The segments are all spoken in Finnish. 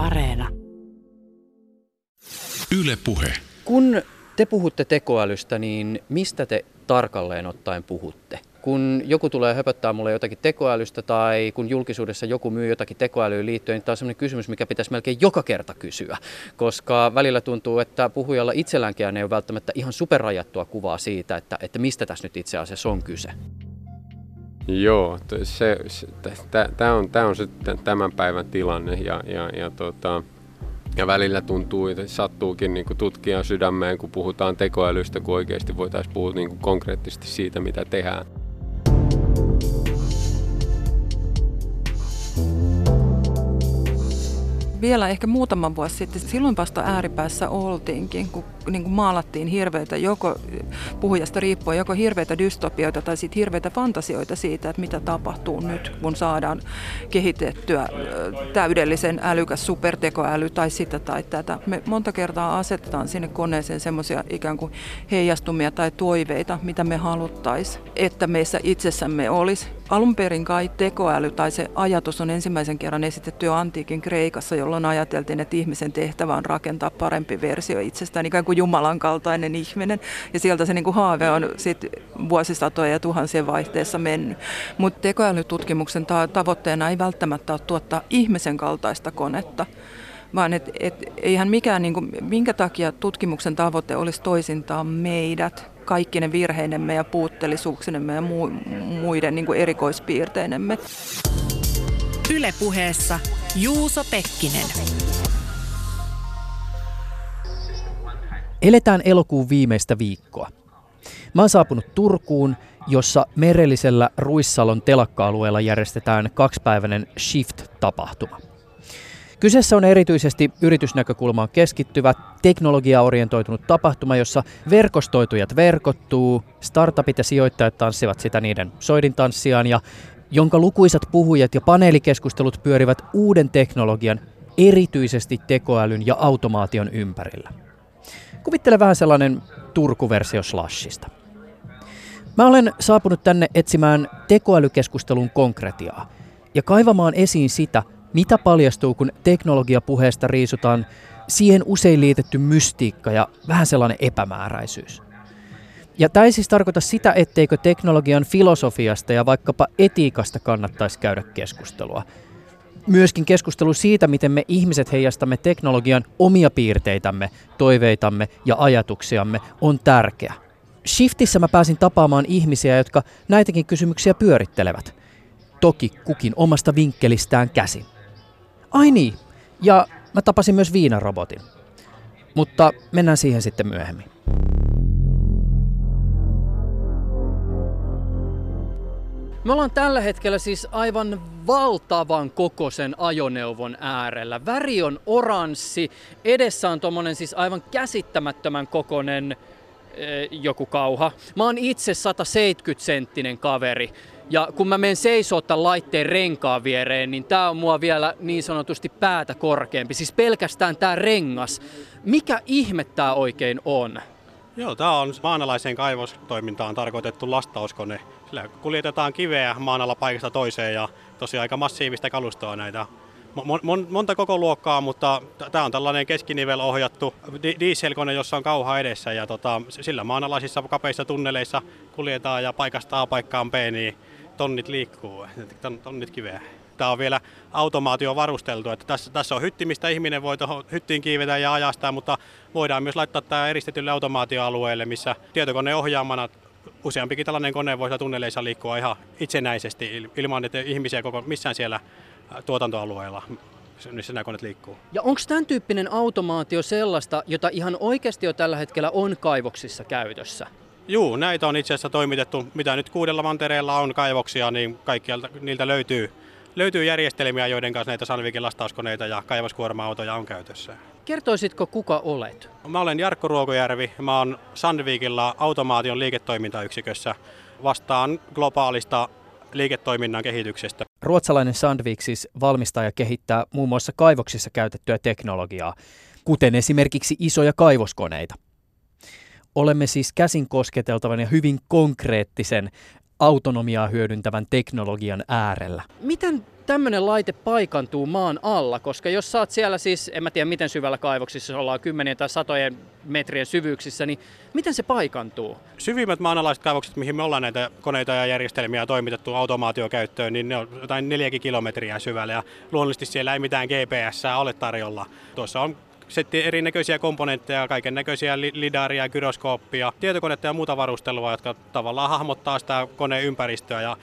Areena. Yle Puhe. Kun te puhutte tekoälystä, niin mistä te tarkalleen ottaen puhutte? Kun joku tulee höpöttää mulle jotakin tekoälystä tai kun julkisuudessa joku myy jotakin tekoälyyn liittyen, niin tämä on sellainen kysymys, mikä pitäisi melkein joka kerta kysyä, koska välillä tuntuu, että puhujalla itselläänkään ei ole välttämättä ihan superrajattua kuvaa siitä, että, että mistä tässä nyt itse asiassa on kyse. Joo, se, se, tämä on, tää on se tämän päivän tilanne ja, ja, ja, tota, ja välillä tuntuu, että sattuukin niin tutkijan sydämeen, kun puhutaan tekoälystä, kun oikeasti voitaisiin puhua niin konkreettisesti siitä, mitä tehdään. vielä ehkä muutama vuosi sitten, silloin vasta ääripäässä oltiinkin, kun niin kuin maalattiin hirveitä, joko puhujasta riippuen, joko hirveitä dystopioita tai sitten hirveitä fantasioita siitä, että mitä tapahtuu nyt, kun saadaan kehitettyä täydellisen älykäs supertekoäly tai sitä tai tätä. Me monta kertaa asetetaan sinne koneeseen semmoisia ikään kuin heijastumia tai toiveita, mitä me haluttaisiin, että meissä itsessämme olisi. Alun perin kai tekoäly tai se ajatus on ensimmäisen kerran esitetty jo antiikin Kreikassa, jolloin ajateltiin, että ihmisen tehtävä on rakentaa parempi versio itsestään, ikään kuin Jumalan kaltainen ihminen. Ja sieltä se niin kuin haave on sit vuosisatoja ja tuhansien vaihteessa mennyt. Mutta tekoälytutkimuksen ta- tavoitteena ei välttämättä ole tuottaa ihmisen kaltaista konetta, vaan et, et, eihän mikään, niin kuin, minkä takia tutkimuksen tavoite olisi toisintaa meidät, kaikki ne virheinemme ja puutteellisuuksinemme ja mu- muiden niin kuin erikoispiirteinemme. Ylepuheessa Juuso Pekkinen. Eletään elokuun viimeistä viikkoa. Mä oon saapunut Turkuun, jossa merellisellä Ruissalon telakka-alueella järjestetään kaksipäiväinen Shift-tapahtuma. Kyseessä on erityisesti yritysnäkökulmaan keskittyvä, teknologiaorientoitunut tapahtuma, jossa verkostoitujat verkottuu, startupit ja sijoittajat tanssivat sitä niiden soidintanssiaan ja jonka lukuisat puhujat ja paneelikeskustelut pyörivät uuden teknologian, erityisesti tekoälyn ja automaation ympärillä. Kuvittele vähän sellainen Turku-versio Slashista. Mä olen saapunut tänne etsimään tekoälykeskustelun konkretiaa ja kaivamaan esiin sitä, mitä paljastuu, kun teknologiapuheesta riisutaan siihen usein liitetty mystiikka ja vähän sellainen epämääräisyys. Ja tämä ei siis tarkoita sitä, etteikö teknologian filosofiasta ja vaikkapa etiikasta kannattaisi käydä keskustelua. Myöskin keskustelu siitä, miten me ihmiset heijastamme teknologian omia piirteitämme, toiveitamme ja ajatuksiamme on tärkeä. Shiftissä mä pääsin tapaamaan ihmisiä, jotka näitäkin kysymyksiä pyörittelevät. Toki kukin omasta vinkkelistään käsin. Ai niin, ja mä tapasin myös viinarobotin. Mutta mennään siihen sitten myöhemmin. Me ollaan tällä hetkellä siis aivan valtavan kokoisen ajoneuvon äärellä. Väri on oranssi, edessä on tommonen siis aivan käsittämättömän kokonen eh, joku kauha. Mä oon itse 170 senttinen kaveri. Ja kun mä menen seisoo tämän laitteen renkaan viereen, niin tää on mua vielä niin sanotusti päätä korkeampi. Siis pelkästään tää rengas. Mikä ihme tää oikein on? Joo, tämä on maanalaiseen kaivostoimintaan tarkoitettu lastauskone. Sillä kuljetetaan kiveä maan alla paikasta toiseen ja tosiaan aika massiivista kalustoa näitä. Mon, monta koko luokkaa, mutta tämä on tällainen keskinivel ohjattu dieselkone, jossa on kauha edessä ja tota, sillä maanalaisissa kapeissa tunneleissa kuljetaan ja paikasta A paikkaan B, niin tonnit liikkuu, tonnit kiveä. Tämä on vielä automaatio varusteltu, että tässä, tässä on hytti, mistä ihminen voi tuohon hyttiin kiivetä ja ajastaa, mutta voidaan myös laittaa tämä eristetylle automaatioalueelle, missä tietokone ohjaamana useampikin tällainen kone voi tunneleissa liikkua ihan itsenäisesti ilman, että ihmisiä koko missään siellä tuotantoalueella missä nämä koneet liikkuu. Ja onko tämän tyyppinen automaatio sellaista, jota ihan oikeasti jo tällä hetkellä on kaivoksissa käytössä? Juu, näitä on itse asiassa toimitettu, mitä nyt kuudella mantereella on kaivoksia, niin kaikkialta niiltä löytyy, löytyy järjestelmiä, joiden kanssa näitä Sandvikin lastauskoneita ja kaivoskuorma-autoja on käytössä. Kertoisitko, kuka olet? Mä olen Jarkko Ruokojärvi. Mä oon Sandvikilla automaation liiketoimintayksikössä. Vastaan globaalista liiketoiminnan kehityksestä. Ruotsalainen Sandvik siis valmistaa ja kehittää muun muassa kaivoksissa käytettyä teknologiaa, kuten esimerkiksi isoja kaivoskoneita. Olemme siis käsin kosketeltavan ja hyvin konkreettisen autonomiaa hyödyntävän teknologian äärellä. Miten tämmöinen laite paikantuu maan alla, koska jos saat siellä siis, en mä tiedä miten syvällä kaivoksissa ollaan kymmenien tai satojen metrien syvyyksissä, niin miten se paikantuu? Syvimmät maanalaiset kaivokset, mihin me ollaan näitä koneita ja järjestelmiä toimitettu automaatiokäyttöön, niin ne on jotain neljäkin kilometriä syvällä ja luonnollisesti siellä ei mitään GPS ole tarjolla. Tuossa on setti erinäköisiä komponentteja, kaiken näköisiä lidaria, gyroskooppia, tietokonetta ja muuta varustelua, jotka tavallaan hahmottaa sitä koneen ympäristöä. Ja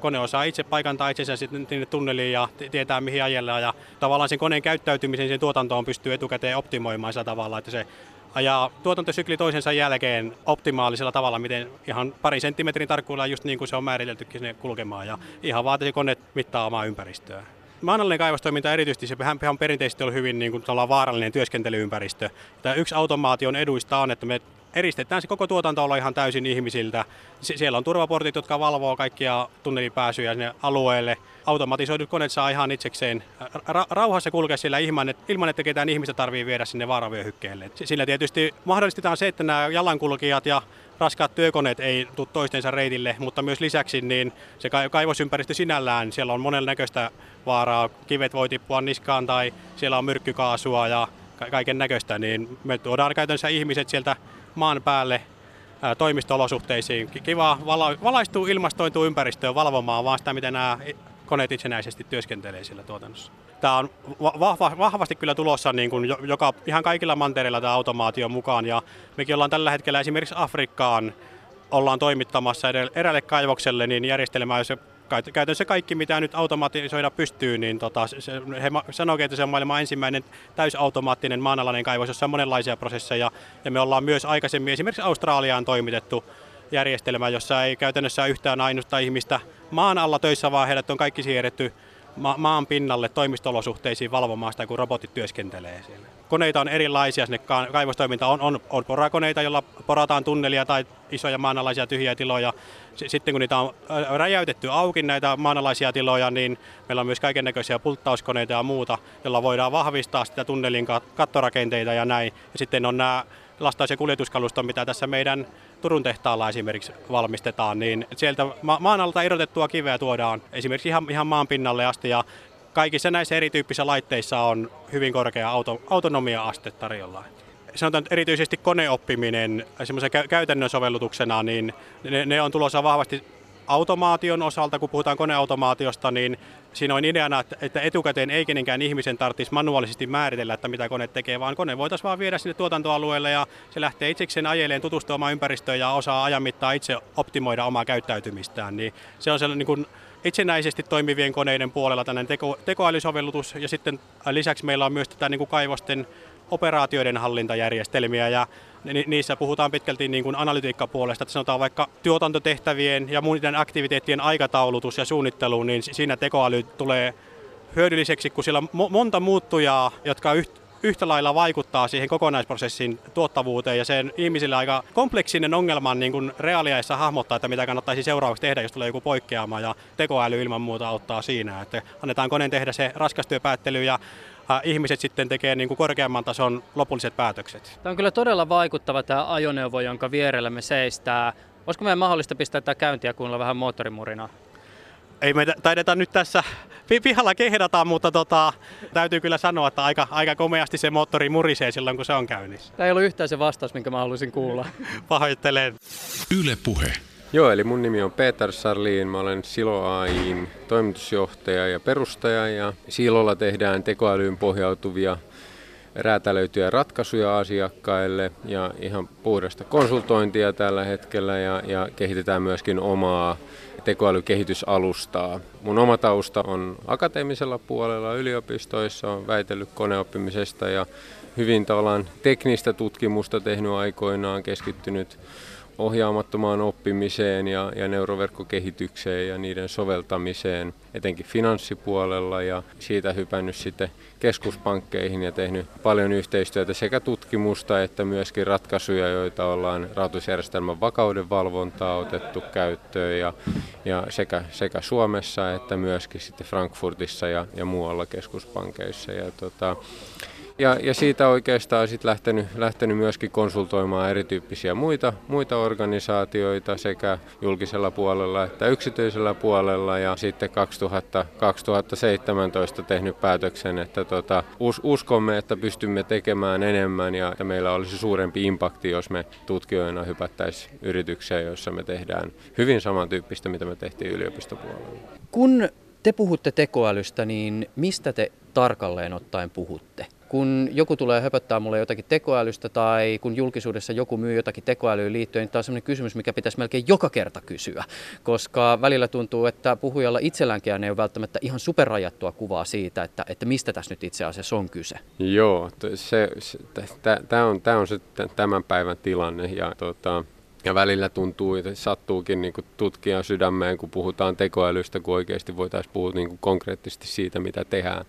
kone osaa itse paikantaa itsensä sitten sinne tunneliin ja tietää mihin ajella ja tavallaan sen koneen käyttäytymisen sen tuotantoon pystyy etukäteen optimoimaan sillä tavalla, että se ajaa tuotantosykli toisensa jälkeen optimaalisella tavalla, miten ihan pari senttimetrin tarkkuudella just niin kuin se on määriteltykin sinne kulkemaan. Ja ihan vaan se kone mittaa omaa ympäristöä. Maanallinen kaivostoiminta erityisesti, se on perinteisesti ollut hyvin niin kuin, vaarallinen työskentelyympäristö. Tämä yksi automaation eduista on, että me eristetään se koko tuotanto olla ihan täysin ihmisiltä. Siellä on turvaportit, jotka valvoo kaikkia tunnelipääsyjä sinne alueelle. Automatisoidut koneet saa ihan itsekseen ra- rauhassa kulkea siellä ilman, ilman, että ketään ihmistä tarvii viedä sinne vaaravyöhykkeelle. Sillä tietysti mahdollistetaan se, että nämä jalankulkijat ja raskaat työkoneet ei tule toistensa reitille, mutta myös lisäksi niin se kaivosympäristö sinällään, siellä on monennäköistä vaaraa. Kivet voi tippua niskaan tai siellä on myrkkykaasua ja kaiken näköistä, niin me tuodaan käytännössä ihmiset sieltä maan päälle toimistolosuhteisiin. Kiva vala, valaistuu, ilmastointuu ympäristöön valvomaan vaan sitä, miten nämä koneet itsenäisesti työskentelee sillä tuotannossa. Tämä on vahva, vahvasti kyllä tulossa niin kuin joka, ihan kaikilla mantereilla tämä automaatio mukaan ja mekin ollaan tällä hetkellä esimerkiksi Afrikkaan ollaan toimittamassa eräälle kaivokselle niin järjestelmää, jossa käytännössä kaikki, mitä nyt automatisoida pystyy, niin tota, se, he sanoo, että se on maailman ensimmäinen täysautomaattinen maanalainen kaivos, jossa on monenlaisia prosesseja. Ja me ollaan myös aikaisemmin esimerkiksi Australiaan toimitettu järjestelmä, jossa ei käytännössä yhtään ainusta ihmistä maan alla töissä, vaan heidät on kaikki siirretty ma- maan pinnalle toimistolosuhteisiin valvomaan sitä, kun robotit työskentelee siellä. Koneita on erilaisia, sinne kaivostoiminta on, on, on porakoneita, joilla porataan tunnelia tai isoja maanalaisia tyhjiä tiloja. Sitten kun niitä on räjäytetty auki näitä maanalaisia tiloja, niin meillä on myös kaiken näköisiä pulttauskoneita ja muuta, joilla voidaan vahvistaa sitä tunnelin kattorakenteita ja näin. Ja sitten on nämä lastaus- ja kuljetuskalusto, mitä tässä meidän Turun tehtaalla esimerkiksi valmistetaan, niin sieltä ma- maan alta irrotettua kiveä tuodaan esimerkiksi ihan, ihan maan pinnalle asti ja kaikissa näissä erityyppisissä laitteissa on hyvin korkea auto, autonomia-aste tarjolla. Sanotaan että erityisesti koneoppiminen käytännön sovellutuksena, niin ne, ne on tulossa vahvasti automaation osalta, kun puhutaan koneautomaatiosta, niin siinä on ideana, että etukäteen ei kenenkään ihmisen tarvitsisi manuaalisesti määritellä, että mitä kone tekee, vaan kone voitaisiin vaan viedä sinne tuotantoalueelle ja se lähtee itsekseen ajeleen tutustumaan ympäristöön ja osaa ajan mittaan itse optimoida omaa käyttäytymistään. Niin se on sellainen niin itsenäisesti toimivien koneiden puolella tällainen teko, tekoälysovellutus ja sitten lisäksi meillä on myös tätä niin kuin kaivosten operaatioiden hallintajärjestelmiä ja niissä puhutaan pitkälti niin kuin analytiikkapuolesta, että sanotaan vaikka tuotantotehtävien ja muiden aktiviteettien aikataulutus ja suunnittelu, niin siinä tekoäly tulee hyödylliseksi, kun siellä on monta muuttujaa, jotka yhtä lailla vaikuttaa siihen kokonaisprosessin tuottavuuteen ja sen ihmisille aika kompleksinen ongelma niin kuin reaaliaissa hahmottaa, että mitä kannattaisi seuraavaksi tehdä, jos tulee joku poikkeama ja tekoäly ilman muuta auttaa siinä, että annetaan koneen tehdä se raskastyöpäättely ja ihmiset sitten tekee niin kuin korkeamman tason lopulliset päätökset. Tämä on kyllä todella vaikuttava tämä ajoneuvo, jonka vierellä me seistää. Olisiko meidän mahdollista pistää tämä käyntiä kuunnella vähän moottorimurinaa? Ei me taideta nyt tässä pihalla kehdata, mutta tota, täytyy kyllä sanoa, että aika, aika komeasti se moottori murisee silloin, kun se on käynnissä. Tämä ei ollut yhtään se vastaus, minkä mä haluaisin kuulla. Pahoittelen. Yle Puhe. Joo, eli mun nimi on Peter Sarliin, mä olen Silo AIin toimitusjohtaja ja perustaja ja Silolla tehdään tekoälyyn pohjautuvia räätälöityjä ratkaisuja asiakkaille ja ihan puhdasta konsultointia tällä hetkellä ja, ja kehitetään myöskin omaa tekoälykehitysalustaa. Mun oma tausta on akateemisella puolella yliopistoissa, on väitellyt koneoppimisesta ja hyvin tavallaan teknistä tutkimusta tehnyt aikoinaan, keskittynyt ohjaamattomaan oppimiseen ja, ja neuroverkkokehitykseen ja niiden soveltamiseen, etenkin finanssipuolella ja siitä hypännyt sitten keskuspankkeihin ja tehnyt paljon yhteistyötä sekä tutkimusta että myöskin ratkaisuja, joita ollaan rahoitusjärjestelmän vakauden valvontaa otettu käyttöön ja, ja sekä, sekä Suomessa että myöskin sitten Frankfurtissa ja, ja muualla keskuspankeissa. Ja tota, Ja, ja siitä oikeastaan sitten lähtenyt, lähtenyt myöskin konsultoimaan erityyppisiä muita, muita organisaatioita sekä julkisella puolella että yksityisellä puolella. Ja sitten 2000, 2017 tehnyt päätöksen, että tota, us, uskomme, että pystymme tekemään enemmän ja että meillä olisi suurempi impakti, jos me tutkijoina hypättäisiin yritykseen, joissa me tehdään hyvin samantyyppistä, mitä me tehtiin yliopistopuolella. Kun te puhutte tekoälystä, niin mistä te tarkalleen ottaen puhutte? Kun joku tulee höpöttää mulle jotakin tekoälystä tai kun julkisuudessa joku myy jotakin tekoälyyn liittyen, niin tämä on sellainen kysymys, mikä pitäisi melkein joka kerta kysyä, koska välillä tuntuu, että puhujalla itselläänkään ei ole välttämättä ihan superrajattua kuvaa siitä, että, että mistä tässä nyt itse asiassa on kyse. Joo, se, se, tämä on, tää on se tämän päivän tilanne. Ja tota, ja välillä tuntuu, että sattuukin niin tutkia sydämeen, kun puhutaan tekoälystä, kun oikeasti voitaisiin puhua niin konkreettisesti siitä, mitä tehdään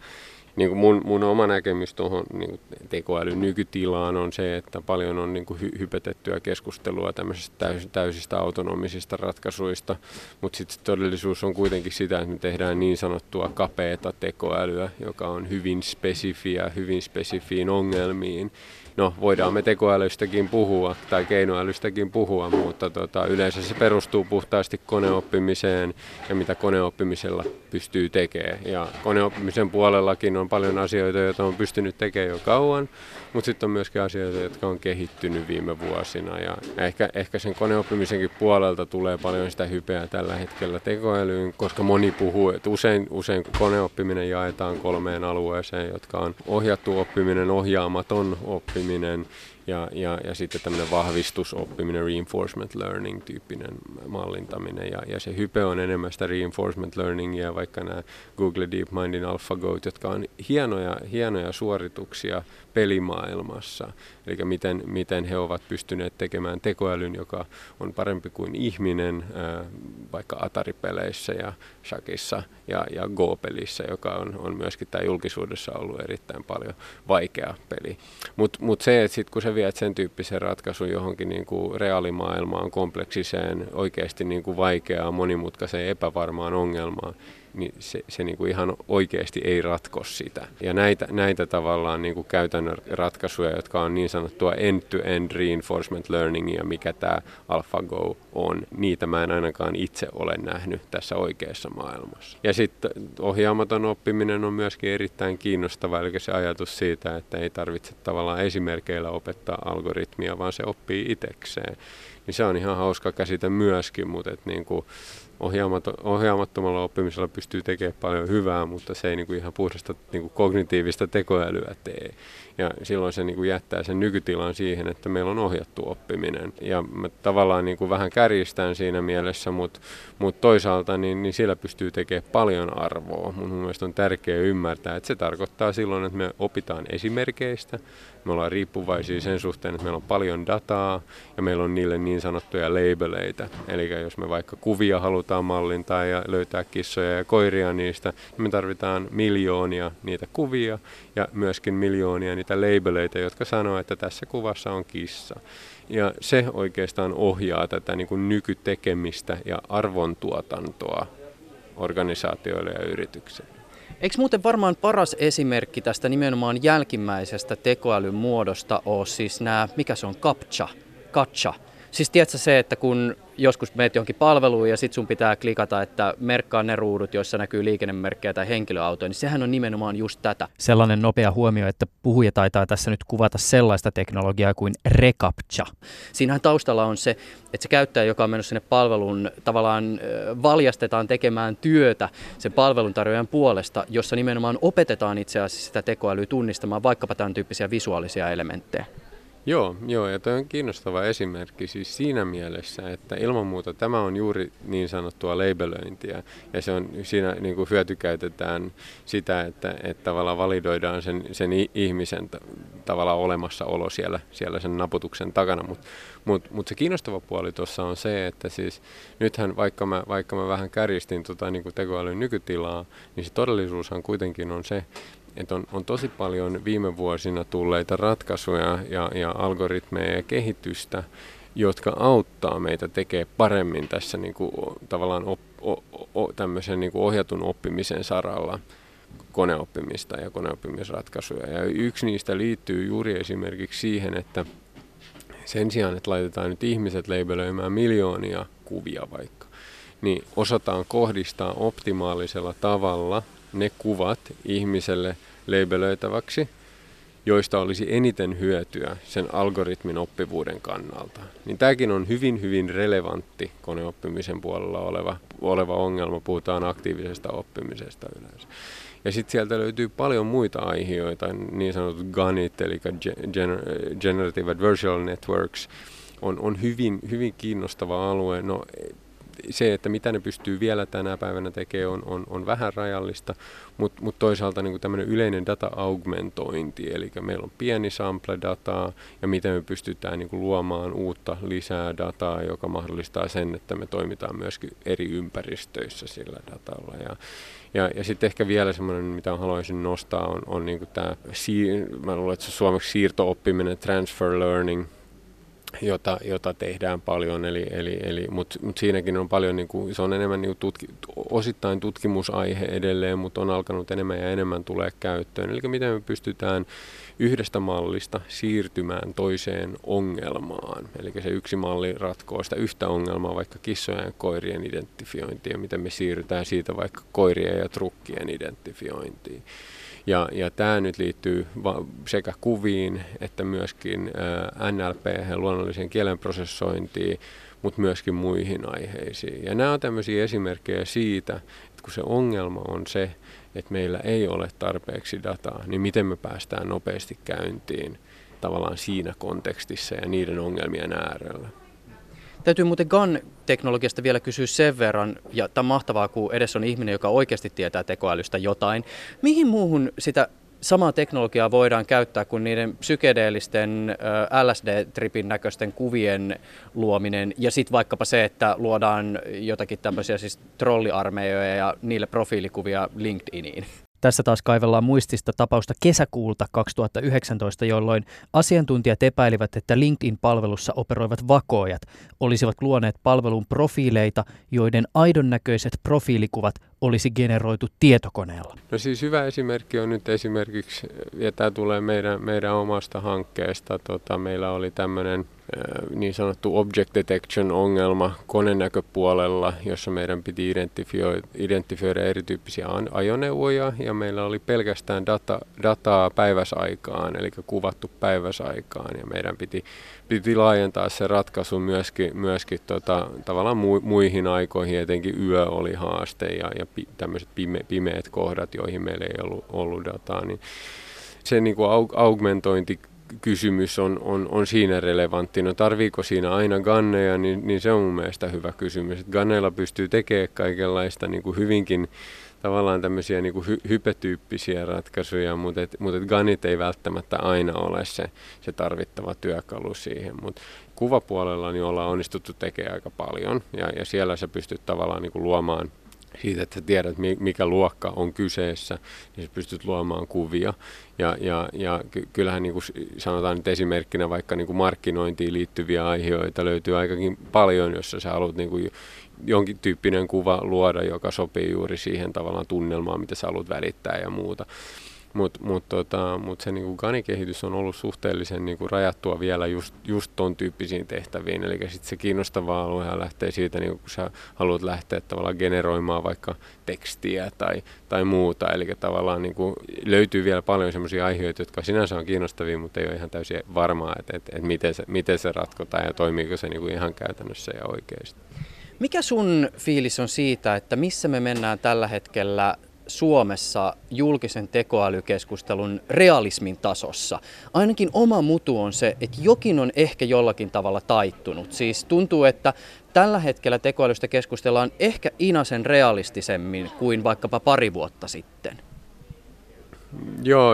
niin kuin mun, mun oma näkemys tuohon niin tekoälyn nykytilaan on se, että paljon on niin kuin hy, hypetettyä keskustelua tämmöisistä täys, täysistä autonomisista ratkaisuista, mutta sitten todellisuus on kuitenkin sitä, että me tehdään niin sanottua kapeata tekoälyä, joka on hyvin spesifiä, hyvin spesifiin ongelmiin, no voidaan me tekoälystäkin puhua tai keinoälystäkin puhua, mutta tota, yleensä se perustuu puhtaasti koneoppimiseen ja mitä koneoppimisella pystyy tekemään. Ja koneoppimisen puolellakin on paljon asioita, joita on pystynyt tekemään jo kauan, mutta sitten on myöskin asioita, jotka on kehittynyt viime vuosina. Ja ehkä, ehkä sen koneoppimisenkin puolelta tulee paljon sitä hypeä tällä hetkellä tekoälyyn, koska moni puhuu, että usein, usein koneoppiminen jaetaan kolmeen alueeseen, jotka on ohjattu oppiminen, ohjaamaton oppiminen ja, ja, ja sitten tämmöinen vahvistusoppiminen, reinforcement learning tyyppinen mallintaminen. Ja, ja se hype on enemmän sitä reinforcement learningia, vaikka nämä Google DeepMindin AlphaGo, jotka on hienoja, hienoja suorituksia pelimaailmassa. Eli miten, miten he ovat pystyneet tekemään tekoälyn, joka on parempi kuin ihminen, ää, vaikka Atari-peleissä ja Shakissa ja, ja Go-pelissä, joka on, on myöskin tämä julkisuudessa ollut erittäin paljon vaikea peli. Mutta mut se, että sitten kun se viet sen tyyppisen ratkaisun johonkin niin kuin reaalimaailmaan, kompleksiseen, oikeasti niin kuin vaikeaan, monimutkaiseen, epävarmaan ongelmaan, niin se, se niin kuin ihan oikeasti ei ratko sitä. Ja näitä, näitä tavallaan niin kuin käytännön ratkaisuja, jotka on niin sanottua end-to-end reinforcement learningia, mikä tämä AlphaGo on, niitä mä en ainakaan itse ole nähnyt tässä oikeassa maailmassa. Ja sitten ohjaamaton oppiminen on myöskin erittäin kiinnostava, eli se ajatus siitä, että ei tarvitse tavallaan esimerkkeillä opettaa algoritmia, vaan se oppii itsekseen. Niin se on ihan hauska käsite myöskin, mutta et niin kuin ohjaamattomalla oppimisella pystyy tekemään paljon hyvää, mutta se ei niin kuin ihan puhdasta niin kuin kognitiivista tekoälyä tee. Ja silloin se niin kuin jättää sen nykytilan siihen, että meillä on ohjattu oppiminen. Ja mä tavallaan niin kuin vähän kärjistän siinä mielessä, mutta, mutta toisaalta niin, niin sillä pystyy tekemään paljon arvoa. Mun mielestä on tärkeää ymmärtää, että se tarkoittaa silloin, että me opitaan esimerkkeistä, me ollaan riippuvaisia sen suhteen, että meillä on paljon dataa ja meillä on niille niin sanottuja labeleita. Eli jos me vaikka kuvia halutaan mallintaa ja löytää kissoja ja koiria niistä, niin me tarvitaan miljoonia niitä kuvia ja myöskin miljoonia niitä labeleita, jotka sanoo, että tässä kuvassa on kissa. Ja se oikeastaan ohjaa tätä niin kuin nykytekemistä ja arvontuotantoa organisaatioille ja yrityksille. Eikö muuten varmaan paras esimerkki tästä nimenomaan jälkimmäisestä tekoälyn muodosta ole siis nämä, mikä se on, CAPTCHA, CAPTCHA. Siis tiedätkö se, että kun joskus meet johonkin palveluun ja sitten sun pitää klikata, että merkkaa ne ruudut, joissa näkyy liikennemerkkejä tai henkilöautoja, niin sehän on nimenomaan just tätä. Sellainen nopea huomio, että puhuja taitaa tässä nyt kuvata sellaista teknologiaa kuin reCAPTCHA. Siinähän taustalla on se, että se käyttäjä, joka on mennyt sinne palveluun, tavallaan valjastetaan tekemään työtä sen palveluntarjoajan puolesta, jossa nimenomaan opetetaan itse asiassa sitä tekoälyä tunnistamaan vaikkapa tämän tyyppisiä visuaalisia elementtejä. Joo, joo, ja tämä on kiinnostava esimerkki siis siinä mielessä, että ilman muuta tämä on juuri niin sanottua labelöintiä, ja se on, siinä niin kuin hyötykäytetään sitä, että, että tavallaan validoidaan sen, sen ihmisen tavallaan olemassaolo siellä, siellä sen naputuksen takana, mutta mut, mut se kiinnostava puoli tuossa on se, että siis nythän vaikka mä, vaikka mä vähän kärjistin tota, niin kuin tekoälyn nykytilaa, niin se todellisuushan kuitenkin on se, että on, on tosi paljon viime vuosina tulleita ratkaisuja ja, ja algoritmeja ja kehitystä, jotka auttaa meitä tekemään paremmin tässä niin kuin, tavallaan op, o, o, tämmöisen niin kuin ohjatun oppimisen saralla. koneoppimista ja koneoppimisratkaisuja. Ja yksi niistä liittyy juuri esimerkiksi siihen, että sen sijaan, että laitetaan nyt ihmiset leibelöimään miljoonia kuvia vaikka, niin osataan kohdistaa optimaalisella tavalla ne kuvat ihmiselle leibelöitäväksi, joista olisi eniten hyötyä sen algoritmin oppivuuden kannalta. Niin tämäkin on hyvin, hyvin relevantti koneoppimisen puolella oleva, oleva ongelma. Puhutaan aktiivisesta oppimisesta yleensä. Ja sitten sieltä löytyy paljon muita aiheita, niin sanotut GANit, eli Generative Adversarial Networks, on, on hyvin, hyvin kiinnostava alue. No, se, että mitä ne pystyy vielä tänä päivänä tekemään, on, on, on vähän rajallista, mutta mut toisaalta niin tämmöinen yleinen data-augmentointi, eli meillä on pieni sample-dataa, ja miten me pystytään niin luomaan uutta lisää dataa, joka mahdollistaa sen, että me toimitaan myöskin eri ympäristöissä sillä datalla. Ja, ja, ja sitten ehkä vielä semmoinen, mitä haluaisin nostaa, on, on niin tämä, mä luulen, että se suomeksi siirto-oppiminen, transfer learning, jota, jota tehdään paljon, eli, eli, eli, mutta mut siinäkin on paljon, niin kuin, se on enemmän niin tutki, osittain tutkimusaihe edelleen, mutta on alkanut enemmän ja enemmän tulee käyttöön. Eli miten me pystytään yhdestä mallista siirtymään toiseen ongelmaan. Eli se yksi malli ratkoo sitä yhtä ongelmaa, vaikka kissojen ja koirien identifiointia, miten me siirrytään siitä vaikka koirien ja trukkien identifiointiin. Ja, ja tämä nyt liittyy sekä kuviin että myöskin NLP, luonnollisen kielen prosessointiin, mutta myöskin muihin aiheisiin. Ja nämä on tämmöisiä esimerkkejä siitä, että kun se ongelma on se, että meillä ei ole tarpeeksi dataa, niin miten me päästään nopeasti käyntiin tavallaan siinä kontekstissa ja niiden ongelmien äärellä. Täytyy muuten GAN-teknologiasta vielä kysyä sen verran, ja tämä on mahtavaa, kun edessä on ihminen, joka oikeasti tietää tekoälystä jotain. Mihin muuhun sitä samaa teknologiaa voidaan käyttää kuin niiden psykedeellisten LSD-tripin näköisten kuvien luominen ja sitten vaikkapa se, että luodaan jotakin tämmöisiä siis trolliarmeijoja ja niille profiilikuvia LinkedIniin. Tässä taas kaivellaan muistista tapausta kesäkuulta 2019, jolloin asiantuntijat epäilivät, että LinkedIn-palvelussa operoivat vakoojat olisivat luoneet palvelun profiileita, joiden aidon näköiset profiilikuvat olisi generoitu tietokoneella. No siis hyvä esimerkki on nyt esimerkiksi, ja tämä tulee meidän, meidän omasta hankkeesta, tota, meillä oli tämmöinen niin sanottu object detection-ongelma konenäköpuolella, jossa meidän piti identifioida erityyppisiä ajoneuvoja. Ja meillä oli pelkästään data, dataa päiväsaikaan, eli kuvattu päiväsaikaan. Ja meidän piti, piti laajentaa se ratkaisu myöskin, myöskin tota, tavallaan mu, muihin aikoihin, etenkin yö oli haaste ja, ja pi, tämmöiset pime, pimeät kohdat, joihin meillä ei ollut, ollut dataa, niin se niin kuin augmentointi kysymys on, on, on siinä relevantti. No tarviiko siinä aina ganneja, niin, niin se on mun mielestä hyvä kysymys. Ganneilla pystyy tekemään kaikenlaista niin kuin hyvinkin tavallaan tämmöisiä niin kuin hy, hypetyyppisiä ratkaisuja, mutta, et, mutta et ganit ei välttämättä aina ole se, se tarvittava työkalu siihen. Mutta kuvapuolella niin ollaan onnistuttu tekemään aika paljon ja, ja siellä sä pystyt tavallaan niin kuin luomaan siitä, että tiedät, mikä luokka on kyseessä, niin sä pystyt luomaan kuvia. Ja, ja, ja kyllähän niin kuin sanotaan nyt esimerkkinä vaikka niin kuin markkinointiin liittyviä aiheita löytyy aikakin paljon, jos sä haluat niin kuin jonkin tyyppinen kuva luoda, joka sopii juuri siihen tavallaan tunnelmaan, mitä sä haluat välittää ja muuta. Mutta mut, tota, mut se niinku ganikehitys on ollut suhteellisen niinku rajattua vielä just, just ton tyyppisiin tehtäviin. Eli sitten se kiinnostava alue lähtee siitä, niinku, kun sä haluat lähteä tavallaan generoimaan vaikka tekstiä tai, tai muuta. Eli tavallaan niinku, löytyy vielä paljon sellaisia aiheita, jotka sinänsä on kiinnostavia, mutta ei ole ihan täysin varmaa, että et, et miten, se, miten se ratkotaan ja toimiiko se niinku ihan käytännössä ja oikeasti. Mikä sun fiilis on siitä, että missä me mennään tällä hetkellä Suomessa julkisen tekoälykeskustelun realismin tasossa. Ainakin oma mutu on se, että jokin on ehkä jollakin tavalla taittunut. Siis tuntuu, että tällä hetkellä tekoälystä keskustellaan ehkä inasen realistisemmin kuin vaikkapa pari vuotta sitten. Joo,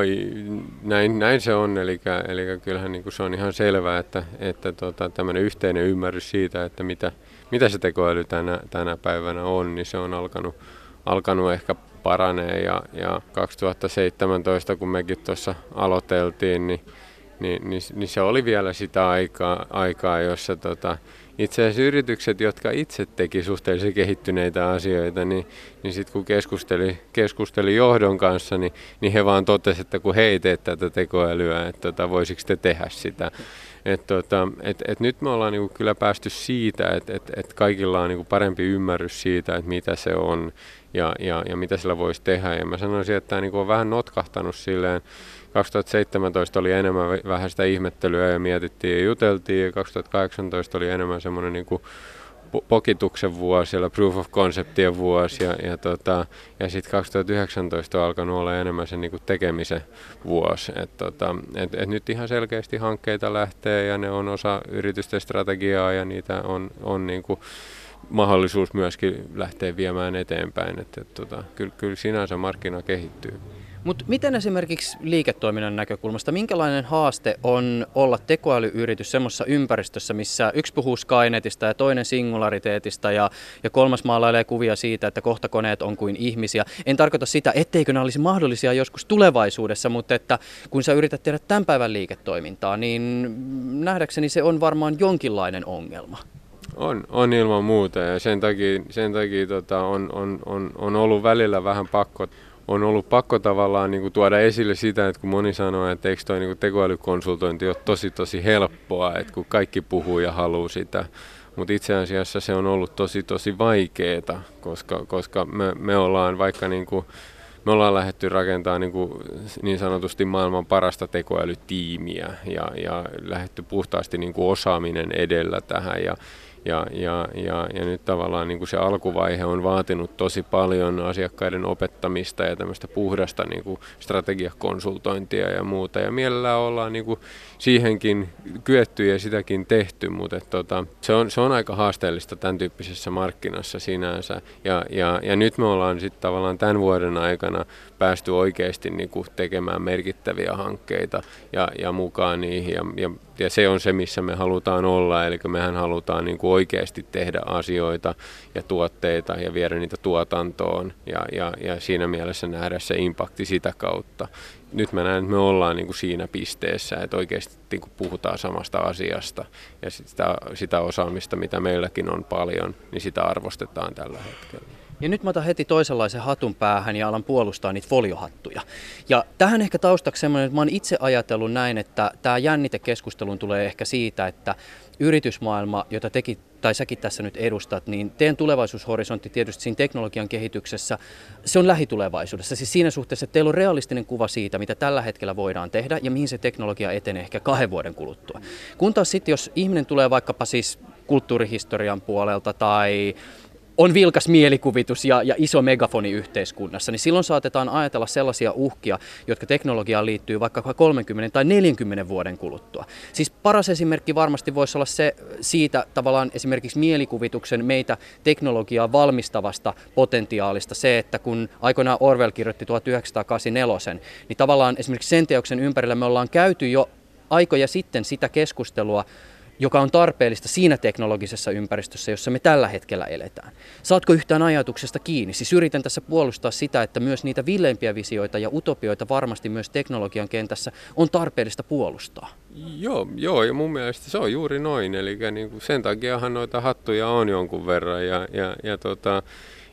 näin, näin se on. Eli, eli kyllähän niin se on ihan selvää, että, että tota, tämmöinen yhteinen ymmärrys siitä, että mitä, mitä se tekoäly tänä, tänä päivänä on, niin se on alkanut, alkanut ehkä paranee ja, ja 2017, kun mekin tuossa aloiteltiin, niin, niin, niin, niin se oli vielä sitä aikaa, aikaa jossa tota, itse asiassa yritykset, jotka itse teki suhteellisen kehittyneitä asioita, niin, niin sitten kun keskusteli, keskusteli johdon kanssa, niin, niin he vaan totesivat, että kun he ei tee tätä tekoälyä, että tota, voisiko te tehdä sitä. Et, tota, et, et nyt me ollaan niinku kyllä päästy siitä, että et, et kaikilla on niinku parempi ymmärrys siitä, että mitä se on ja, ja, ja mitä sillä voisi tehdä. Ja mä sanoisin, että tämä niinku on vähän notkahtanut silleen, 2017 oli enemmän vähän sitä ihmettelyä ja mietittiin ja juteltiin ja 2018 oli enemmän semmoinen niin kuin pokituksen vuosi, ja proof of conceptien vuosi ja, ja, tota, ja sitten 2019 on alkanut olla enemmän sen niin tekemisen vuosi. Et, tota, et, et nyt ihan selkeästi hankkeita lähtee ja ne on osa yritysten strategiaa ja niitä on, on niin kuin mahdollisuus myöskin lähteä viemään eteenpäin. Et, et, tota, kyllä, kyllä sinänsä markkina kehittyy. Mutta miten esimerkiksi liiketoiminnan näkökulmasta, minkälainen haaste on olla tekoälyyritys semmoisessa ympäristössä, missä yksi puhuu Skynetista ja toinen singulariteetista ja, ja kolmas maalailee kuvia siitä, että kohta koneet on kuin ihmisiä. En tarkoita sitä, etteikö ne olisi mahdollisia joskus tulevaisuudessa, mutta että kun sä yrität tehdä tämän päivän liiketoimintaa, niin nähdäkseni se on varmaan jonkinlainen ongelma. On, on ilman muuta ja sen takia, sen takia tota, on, on, on, on ollut välillä vähän pakko on ollut pakko tavallaan niin kuin tuoda esille sitä, että kun moni sanoo, että eikö toi niin tekoälykonsultointi ole tosi tosi helppoa, että kun kaikki puhuu ja haluaa sitä. Mutta itse asiassa se on ollut tosi tosi vaikeaa, koska, koska me, me ollaan vaikka niin kuin, me ollaan lähdetty rakentamaan niin, kuin, niin sanotusti maailman parasta tekoälytiimiä ja, ja lähdetty puhtaasti niin kuin osaaminen edellä tähän. Ja, ja, ja, ja, ja nyt tavallaan niin kuin se alkuvaihe on vaatinut tosi paljon asiakkaiden opettamista ja tämmöistä puhdasta niin kuin strategiakonsultointia ja muuta. Ja mielellään ollaan niin kuin siihenkin kyetty ja sitäkin tehty, mutta tota, se, on, se on aika haasteellista tämän tyyppisessä markkinassa sinänsä. Ja, ja, ja nyt me ollaan sitten tavallaan tämän vuoden aikana päästy oikeasti niin kuin tekemään merkittäviä hankkeita ja, ja mukaan niihin. Ja, ja, ja se on se, missä me halutaan olla, eli mehän halutaan niin kuin oikeasti tehdä asioita ja tuotteita ja viedä niitä tuotantoon ja, ja, ja siinä mielessä nähdä se impakti sitä kautta. Nyt mä näen, että me ollaan niin kuin siinä pisteessä, että oikeasti niin kuin puhutaan samasta asiasta ja sitä, sitä osaamista, mitä meilläkin on paljon, niin sitä arvostetaan tällä hetkellä. Ja nyt mä otan heti toisenlaisen hatun päähän ja alan puolustaa niitä foliohattuja. Ja tähän ehkä taustaksi semmoinen, että mä oon itse ajatellut näin, että tämä jännitekeskustelun tulee ehkä siitä, että yritysmaailma, jota teki tai säkin tässä nyt edustat, niin teidän tulevaisuushorisontti tietysti siinä teknologian kehityksessä, se on lähitulevaisuudessa. Siis siinä suhteessa, että teillä on realistinen kuva siitä, mitä tällä hetkellä voidaan tehdä ja mihin se teknologia etenee ehkä kahden vuoden kuluttua. Kun taas sitten, jos ihminen tulee vaikkapa siis kulttuurihistorian puolelta tai on vilkas mielikuvitus ja, ja iso megafoni yhteiskunnassa, niin silloin saatetaan ajatella sellaisia uhkia, jotka teknologiaan liittyy vaikka 30 tai 40 vuoden kuluttua. Siis paras esimerkki varmasti voisi olla se siitä tavallaan esimerkiksi mielikuvituksen meitä teknologiaa valmistavasta potentiaalista, se, että kun aikoinaan Orwell kirjoitti 1984, niin tavallaan esimerkiksi sen teoksen ympärillä me ollaan käyty jo aikoja sitten sitä keskustelua, joka on tarpeellista siinä teknologisessa ympäristössä, jossa me tällä hetkellä eletään. Saatko yhtään ajatuksesta kiinni? Siis yritän tässä puolustaa sitä, että myös niitä villeimpiä visioita ja utopioita varmasti myös teknologian kentässä on tarpeellista puolustaa. Joo, joo ja mun mielestä se on juuri noin. Eli niin sen takiahan noita hattuja on jonkun verran ja, ja, ja tota,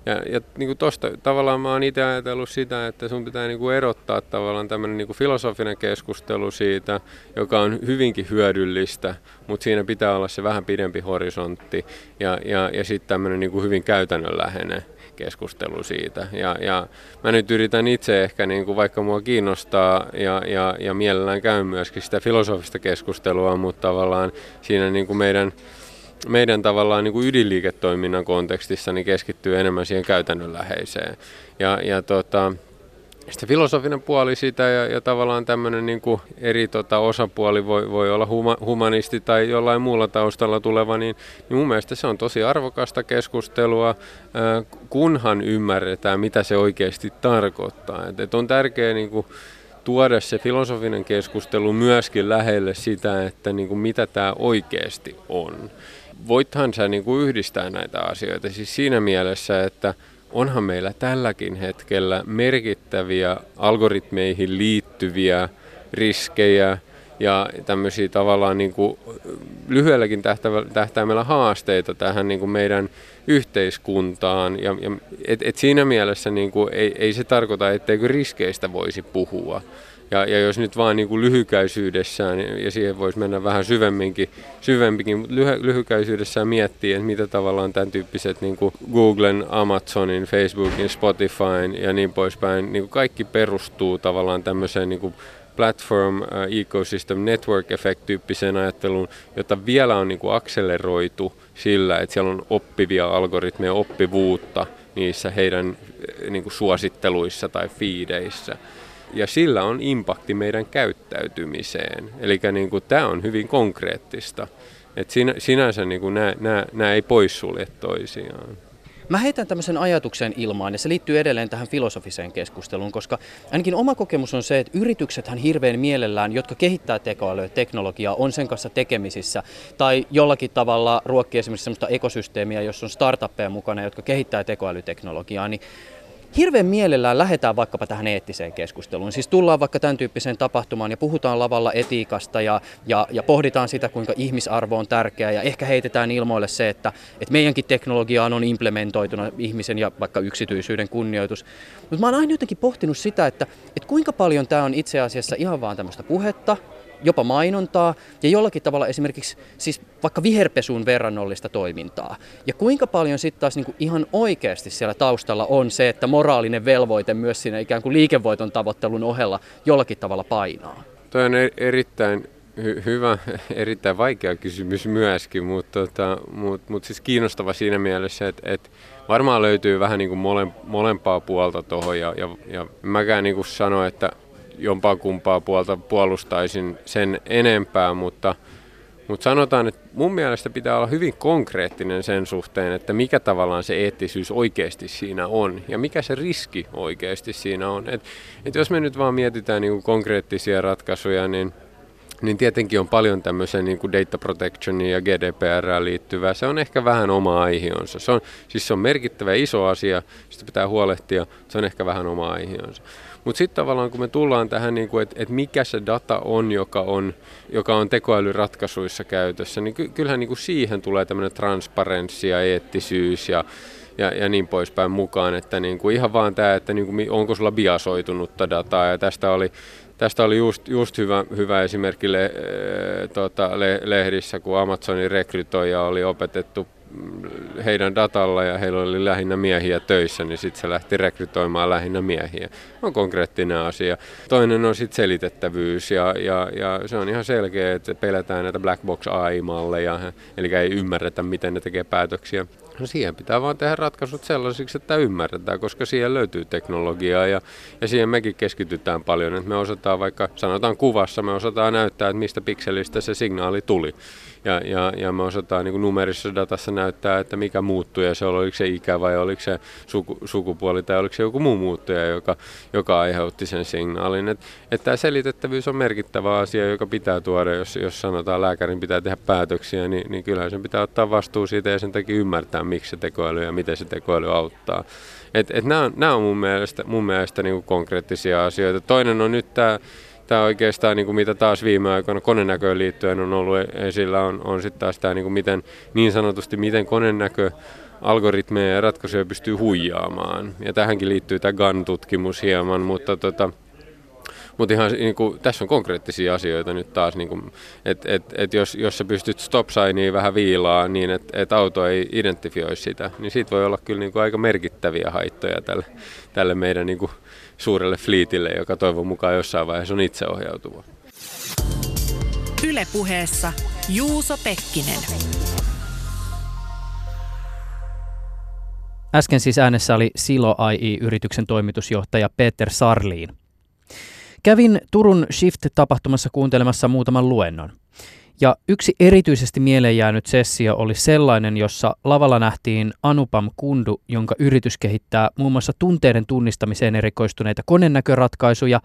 ja, ja niin kuin tosta, tavallaan mä oon itse ajatellut sitä, että sun pitää niin kuin erottaa tavallaan tämmöinen niin filosofinen keskustelu siitä, joka on hyvinkin hyödyllistä, mutta siinä pitää olla se vähän pidempi horisontti ja, ja, ja sitten tämmöinen niin hyvin käytännönläheinen keskustelu siitä. Ja, ja mä nyt yritän itse ehkä, niin kuin vaikka mua kiinnostaa ja, ja, ja mielellään käyn myöskin sitä filosofista keskustelua, mutta tavallaan siinä niin kuin meidän meidän tavallaan niin kuin ydinliiketoiminnan kontekstissa niin keskittyy enemmän siihen käytännönläheiseen. Ja, ja tota, sitten filosofinen puoli sitä ja, ja tavallaan tämmöinen niin kuin eri tota, osapuoli voi, voi olla huma, humanisti tai jollain muulla taustalla tuleva, niin, niin mun mielestä se on tosi arvokasta keskustelua, kunhan ymmärretään, mitä se oikeasti tarkoittaa. Et, et on tärkeää niin kuin, tuoda se filosofinen keskustelu myöskin lähelle sitä, että niin kuin mitä tämä oikeasti on voithan sä niin kuin yhdistää näitä asioita siis siinä mielessä, että onhan meillä tälläkin hetkellä merkittäviä algoritmeihin liittyviä riskejä ja tämmöisiä tavallaan niin kuin lyhyelläkin tähtäimellä haasteita tähän niin kuin meidän yhteiskuntaan. Ja, ja et, et siinä mielessä niin kuin ei, ei se tarkoita, etteikö riskeistä voisi puhua. Ja, ja jos nyt vaan niin kuin lyhykäisyydessään, ja siihen voisi mennä vähän syvemminkin, syvempikin, mutta lyhy, lyhykäisyydessään miettii, että mitä tavallaan tämän tyyppiset niin kuin Googlen, Amazonin, Facebookin, Spotifyn ja niin poispäin, niin kuin kaikki perustuu tavallaan tämmöiseen niin kuin platform uh, ecosystem network effect tyyppiseen ajatteluun, jota vielä on niin kuin akseleroitu sillä, että siellä on oppivia algoritmeja, oppivuutta niissä heidän niin kuin suositteluissa tai fiideissä ja sillä on impakti meidän käyttäytymiseen. Eli niin kuin, tämä on hyvin konkreettista. Et sinä, sinänsä niin kuin, nämä, nämä, nämä ei poissulje toisiaan. Mä heitän tämmöisen ajatuksen ilmaan ja se liittyy edelleen tähän filosofiseen keskusteluun, koska ainakin oma kokemus on se, että yrityksethän hirveän mielellään, jotka kehittää tekoälyä teknologiaa, on sen kanssa tekemisissä tai jollakin tavalla ruokkii esimerkiksi sellaista ekosysteemiä, jossa on startuppeja mukana, jotka kehittää tekoälyteknologiaa, niin hirveän mielellään lähdetään vaikkapa tähän eettiseen keskusteluun. Siis tullaan vaikka tämän tyyppiseen tapahtumaan ja puhutaan lavalla etiikasta ja, ja, ja pohditaan sitä, kuinka ihmisarvo on tärkeä ja ehkä heitetään ilmoille se, että, että meidänkin teknologiaan on implementoituna ihmisen ja vaikka yksityisyyden kunnioitus. Mutta mä oon aina jotenkin pohtinut sitä, että, että kuinka paljon tämä on itse asiassa ihan vaan tämmöistä puhetta, jopa mainontaa ja jollakin tavalla esimerkiksi siis vaikka viherpesuun verrannollista toimintaa. Ja kuinka paljon sitten taas niin kuin ihan oikeasti siellä taustalla on se, että moraalinen velvoite myös siinä ikään kuin liikevoiton tavoittelun ohella jollakin tavalla painaa? Toi on e- erittäin hy- hyvä, erittäin vaikea kysymys myöskin, mutta tota, mut, mut siis kiinnostava siinä mielessä, että et varmaan löytyy vähän niin kuin mole, molempaa puolta tuohon ja, ja, ja mäkään niin kuin sano, että jompaa kumpaa puolta puolustaisin sen enempää, mutta, mutta sanotaan, että mun mielestä pitää olla hyvin konkreettinen sen suhteen, että mikä tavallaan se eettisyys oikeasti siinä on ja mikä se riski oikeasti siinä on. Et, et jos me nyt vaan mietitään niin konkreettisia ratkaisuja, niin niin tietenkin on paljon tämmöisen niin data protectionia ja GDPR liittyvää. Se on ehkä vähän oma aihionsa. Se on, siis se on merkittävä iso asia, sitä pitää huolehtia, se on ehkä vähän oma aihionsa. Mutta sitten tavallaan kun me tullaan tähän, niin että et mikä se data on, joka on, joka on tekoälyratkaisuissa käytössä, niin ky- kyllähän niin kuin siihen tulee tämmöinen transparenssi ja eettisyys ja, ja, ja niin poispäin mukaan, että niin kuin ihan vaan tämä, että niin kuin, onko sulla biasoitunutta dataa. Ja tästä oli Tästä oli just, just hyvä, hyvä esimerkki le, e, tota, le, lehdissä, kun Amazonin rekrytoija oli opetettu heidän datalla ja heillä oli lähinnä miehiä töissä, niin sitten se lähti rekrytoimaan lähinnä miehiä. On konkreettinen asia. Toinen on sitten selitettävyys ja, ja, ja se on ihan selkeä, että pelätään näitä black box AI-malleja, eli ei ymmärretä, miten ne tekee päätöksiä. No siihen pitää vaan tehdä ratkaisut sellaisiksi, että ymmärretään, koska siihen löytyy teknologiaa ja, ja siihen mekin keskitytään paljon. Että me osataan vaikka, sanotaan kuvassa, me osataan näyttää, että mistä pikselistä se signaali tuli ja, ja, ja me osataan niin numerisessa datassa näyttää, että mikä muuttuja se oli, oliko se ikä vai oliko se suku, sukupuoli tai oliko se joku muu muuttuja, joka, joka aiheutti sen signaalin. Että et tämä selitettävyys on merkittävä asia, joka pitää tuoda, jos, jos sanotaan lääkärin pitää tehdä päätöksiä, niin, niin kyllähän sen pitää ottaa vastuu siitä ja sen takia ymmärtää, miksi se tekoäly ja miten se tekoäly auttaa. Et, et nämä, on, nämä on mun mielestä, mun mielestä niin konkreettisia asioita. Toinen on nyt tämä tämä oikeastaan, niin kuin mitä taas viime aikoina konenäköön liittyen on ollut esillä, on, on sitten taas tämä niin kuin miten, niin sanotusti, miten konenäkö algoritmeja ja ratkaisuja pystyy huijaamaan. Ja tähänkin liittyy tämä GAN-tutkimus hieman, mutta tota, mutta ihan niin kuin, tässä on konkreettisia asioita nyt taas, niin että et, et jos, jos sä pystyt stop signiin vähän viilaa niin, että et auto ei identifioi sitä, niin siitä voi olla kyllä niin kuin aika merkittäviä haittoja tälle, tälle meidän niin kuin, suurelle fliitille, joka toivon mukaan jossain vaiheessa on itseohjautuva. Ylepuheessa Juuso Pekkinen. Äsken siis äänessä oli Silo AI-yrityksen toimitusjohtaja Peter Sarliin. Kävin Turun Shift-tapahtumassa kuuntelemassa muutaman luennon. Ja yksi erityisesti mieleen jäänyt sessio oli sellainen, jossa lavalla nähtiin Anupam Kundu, jonka yritys kehittää muun muassa tunteiden tunnistamiseen erikoistuneita konennäköratkaisuja,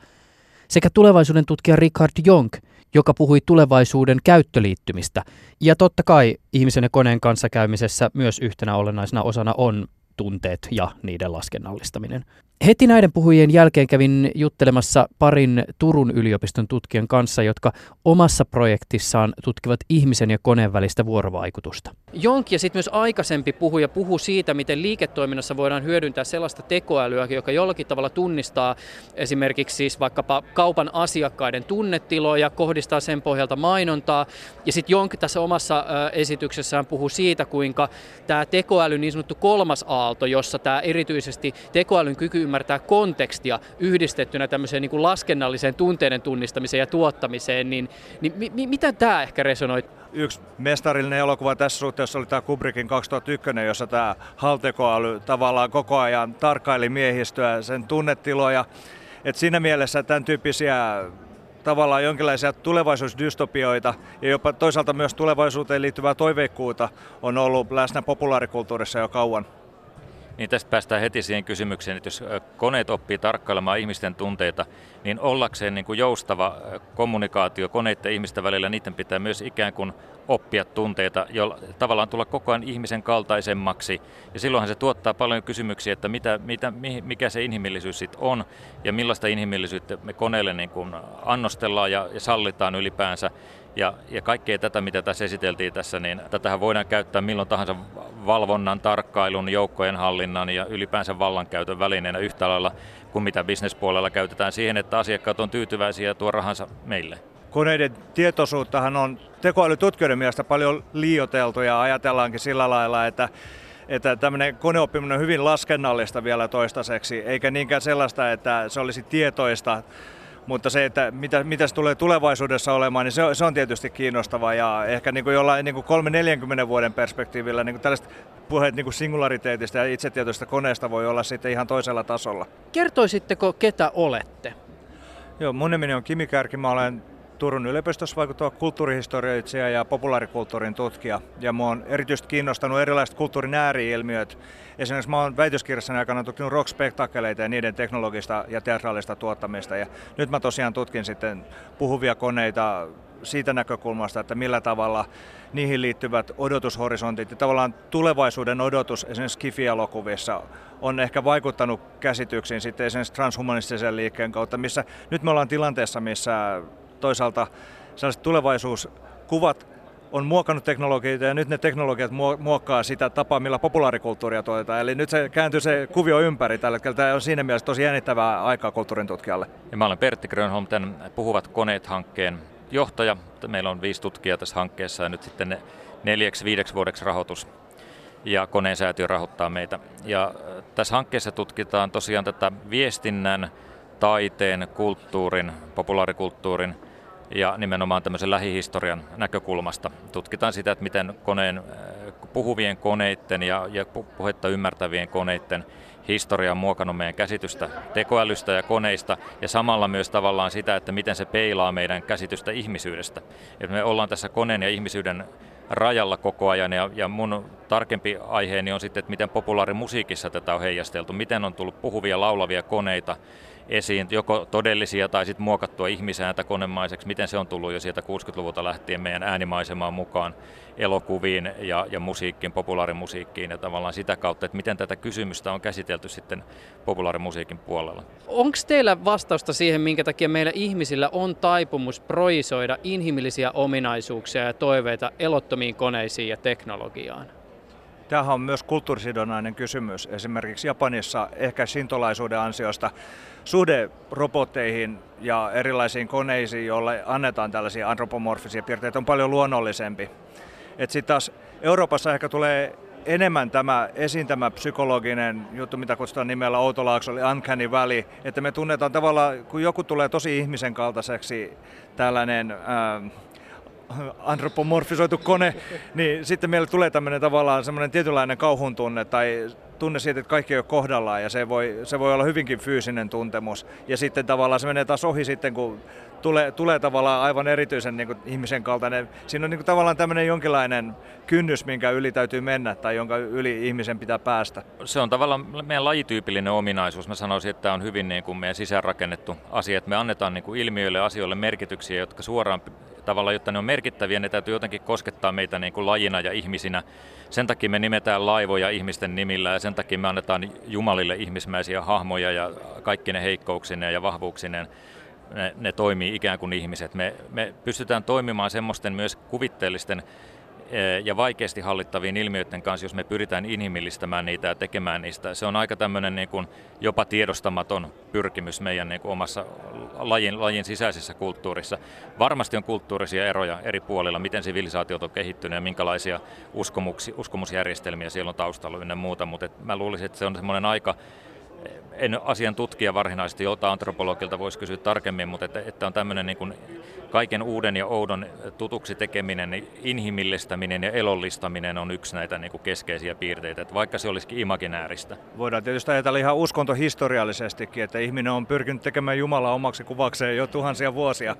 sekä tulevaisuuden tutkija Richard Jonk, joka puhui tulevaisuuden käyttöliittymistä. Ja totta kai ihmisen ja koneen kanssakäymisessä myös yhtenä olennaisena osana on tunteet ja niiden laskennallistaminen. Heti näiden puhujien jälkeen kävin juttelemassa parin Turun yliopiston tutkijan kanssa, jotka omassa projektissaan tutkivat ihmisen ja koneen välistä vuorovaikutusta. Jonk ja sitten myös aikaisempi puhuja puhuu siitä, miten liiketoiminnassa voidaan hyödyntää sellaista tekoälyä, joka jollakin tavalla tunnistaa esimerkiksi siis vaikkapa kaupan asiakkaiden tunnetiloja, kohdistaa sen pohjalta mainontaa. Ja sitten Jonk tässä omassa esityksessään puhuu siitä, kuinka tämä tekoäly niin sanottu kolmas aalto, jossa tämä erityisesti tekoälyn kyky ymmärtää kontekstia yhdistettynä tämmöiseen niin kuin laskennalliseen tunteiden tunnistamiseen ja tuottamiseen, niin, niin mi, mitä tämä ehkä resonoi? Yksi mestarillinen elokuva tässä suhteessa oli tämä Kubrickin 2001, jossa tämä haltekoäly tavallaan koko ajan tarkkaili miehistöä, sen tunnetiloja. Et siinä mielessä tämän tyyppisiä tavallaan jonkinlaisia tulevaisuusdystopioita ja jopa toisaalta myös tulevaisuuteen liittyvää toiveikkuutta on ollut läsnä populaarikulttuurissa jo kauan. Niin tästä päästään heti siihen kysymykseen, että jos koneet oppii tarkkailemaan ihmisten tunteita, niin ollakseen niin kuin joustava kommunikaatio koneiden ja ihmisten välillä, niiden pitää myös ikään kuin oppia tunteita, jolla tavallaan tulla koko ajan ihmisen kaltaisemmaksi. Ja silloinhan se tuottaa paljon kysymyksiä, että mitä, mitä, mikä se inhimillisyys sitten on ja millaista inhimillisyyttä me koneelle niin kuin annostellaan ja, ja sallitaan ylipäänsä. Ja, ja kaikkea tätä, mitä tässä esiteltiin tässä, niin tätähän voidaan käyttää milloin tahansa valvonnan, tarkkailun, joukkojen hallinnan ja ylipäänsä vallankäytön välineenä yhtä lailla kuin mitä bisnespuolella käytetään siihen, että asiakkaat on tyytyväisiä ja tuo rahansa meille. Koneiden tietoisuuttahan on tekoälytutkijoiden mielestä paljon liioteltu ja ajatellaankin sillä lailla, että että tämmöinen koneoppiminen on hyvin laskennallista vielä toistaiseksi, eikä niinkään sellaista, että se olisi tietoista mutta se, että mitä, mitä se tulee tulevaisuudessa olemaan, niin se, se on tietysti kiinnostavaa ja ehkä niin kuin jollain niin kuin 3-40 vuoden perspektiivillä niin kuin tällaiset puheet niin kuin singulariteetista ja itsetietoista koneesta voi olla sitten ihan toisella tasolla. Kertoisitteko, ketä olette? Joo, mun nimeni on Kimi Kärki, mä olen Turun yliopistossa vaikuttava kulttuurihistorioitsija ja populaarikulttuurin tutkija. Ja mua on erityisesti kiinnostanut erilaiset kulttuurin ääriilmiöt. Esimerkiksi mä oon väitöskirjassani aikana tutkinut rock-spektaakkeleita ja niiden teknologista ja teatraalista tuottamista. Ja nyt mä tosiaan tutkin sitten puhuvia koneita siitä näkökulmasta, että millä tavalla niihin liittyvät odotushorisontit ja tavallaan tulevaisuuden odotus esimerkiksi Skifi-elokuvissa on ehkä vaikuttanut käsityksiin sitten esimerkiksi transhumanistisen liikkeen kautta, missä nyt me ollaan tilanteessa, missä toisaalta sellaiset tulevaisuuskuvat on muokannut teknologioita ja nyt ne teknologiat muokkaa sitä tapaa, millä populaarikulttuuria tuotetaan. Eli nyt se kääntyy se kuvio ympäri tällä hetkellä. Tämä on siinä mielessä tosi jännittävää aikaa kulttuurin tutkijalle. Ja mä olen Pertti Grönholm, tämän Puhuvat koneet-hankkeen johtaja. Meillä on viisi tutkijaa tässä hankkeessa ja nyt sitten neljäksi viideksi vuodeksi rahoitus ja koneen säätiö rahoittaa meitä. Ja tässä hankkeessa tutkitaan tosiaan tätä viestinnän, taiteen, kulttuurin, populaarikulttuurin – ja nimenomaan tämmöisen lähihistorian näkökulmasta. Tutkitaan sitä, että miten koneen, äh, puhuvien koneiden ja, ja puhetta ymmärtävien koneiden historia on muokannut meidän käsitystä tekoälystä ja koneista ja samalla myös tavallaan sitä, että miten se peilaa meidän käsitystä ihmisyydestä. Et me ollaan tässä koneen ja ihmisyyden rajalla koko ajan ja, ja mun tarkempi aiheeni on sitten, että miten populaarimusiikissa tätä on heijasteltu, miten on tullut puhuvia laulavia koneita esiin, joko todellisia tai sitten muokattua ihmisääntä konemaiseksi, miten se on tullut jo sieltä 60-luvulta lähtien meidän äänimaisemaan mukaan elokuviin ja, ja musiikkiin, populaarimusiikkiin ja tavallaan sitä kautta, että miten tätä kysymystä on käsitelty sitten populaarimusiikin puolella. Onko teillä vastausta siihen, minkä takia meillä ihmisillä on taipumus proisoida inhimillisiä ominaisuuksia ja toiveita elottomiin koneisiin ja teknologiaan? Tämähän on myös kulttuurisidonnainen kysymys. Esimerkiksi Japanissa ehkä sintolaisuuden ansiosta suhde robotteihin ja erilaisiin koneisiin, joille annetaan tällaisia antropomorfisia piirteitä, on paljon luonnollisempi. Sitten taas Euroopassa ehkä tulee enemmän tämä esiin tämä psykologinen juttu, mitä kutsutaan nimellä Outolaakso, eli Uncanny Valley, että me tunnetaan tavallaan, kun joku tulee tosi ihmisen kaltaiseksi tällainen äh, antropomorfisoitu kone, niin sitten meille tulee tämmöinen tavallaan semmoinen tietynlainen kauhun tunne tai tunne siitä, että kaikki ei ole kohdallaan ja se voi, se voi olla hyvinkin fyysinen tuntemus. Ja sitten tavallaan se menee taas ohi sitten, kun tulee, tulee tavallaan aivan erityisen niin kuin ihmisen kaltainen. Siinä on niin kuin tavallaan tämmöinen jonkinlainen kynnys, minkä yli täytyy mennä tai jonka yli ihmisen pitää päästä. Se on tavallaan meidän lajityypillinen ominaisuus. Mä sanoisin, että tämä on hyvin niin kuin meidän sisäänrakennettu asia, että me annetaan niin kuin ilmiöille asioille merkityksiä, jotka suoraan tavallaan, jotta ne on merkittäviä, ne täytyy jotenkin koskettaa meitä niin kuin lajina ja ihmisinä. Sen takia me nimetään laivoja ihmisten nimillä ja sen takia me annetaan Jumalille ihmismäisiä hahmoja ja kaikki ne heikkouksineen ja vahvuuksineen ne, ne toimii ikään kuin ihmiset. Me, me pystytään toimimaan semmoisten myös kuvitteellisten ja vaikeasti hallittaviin ilmiöiden kanssa, jos me pyritään inhimillistämään niitä ja tekemään niistä. Se on aika tämmöinen niin kuin jopa tiedostamaton pyrkimys meidän niin kuin omassa lajin, lajin sisäisessä kulttuurissa. Varmasti on kulttuurisia eroja eri puolilla, miten sivilisaatiot on kehittynyt ja minkälaisia uskomusjärjestelmiä siellä on taustalla ynnä muuta, mutta mä luulisin, että se on semmoinen aika en asian tutkija varsinaisesti, jota antropologilta voisi kysyä tarkemmin, mutta että, että on tämmöinen niin kuin kaiken uuden ja oudon tutuksi tekeminen, inhimillistäminen ja elollistaminen on yksi näitä niin kuin keskeisiä piirteitä, että vaikka se olisikin imaginääristä. Voidaan tietysti ajatella ihan uskontohistoriallisestikin, että ihminen on pyrkinyt tekemään Jumalaa omaksi kuvakseen jo tuhansia vuosia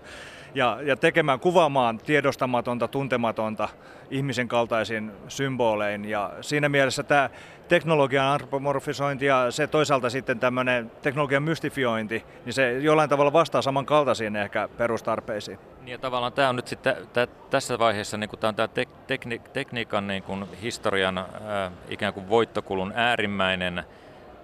ja, ja tekemään, kuvaamaan tiedostamatonta, tuntematonta ihmisen kaltaisin symbolein. Ja siinä mielessä tämä teknologian antropomorfisointi ja se toisaalta sitten tämmöinen teknologian mystifiointi, niin se jollain tavalla vastaa samankaltaisiin ehkä perustarpeisiin. Niin ja tavallaan tämä on nyt sitten tää, tässä vaiheessa niin tämä on tämä tek, tekni, tekniikan niin kuin historian ää, ikään kuin voittokulun äärimmäinen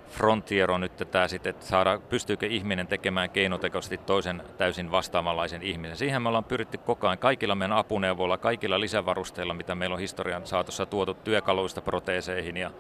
frontier on nyt tämä sitten, että saada, pystyykö ihminen tekemään keinotekoisesti toisen täysin vastaavanlaisen ihmisen. Siihen me ollaan pyritty koko ajan kaikilla meidän apuneuvoilla, kaikilla lisävarusteilla, mitä meillä on historian saatossa tuotu työkaluista proteeseihin ja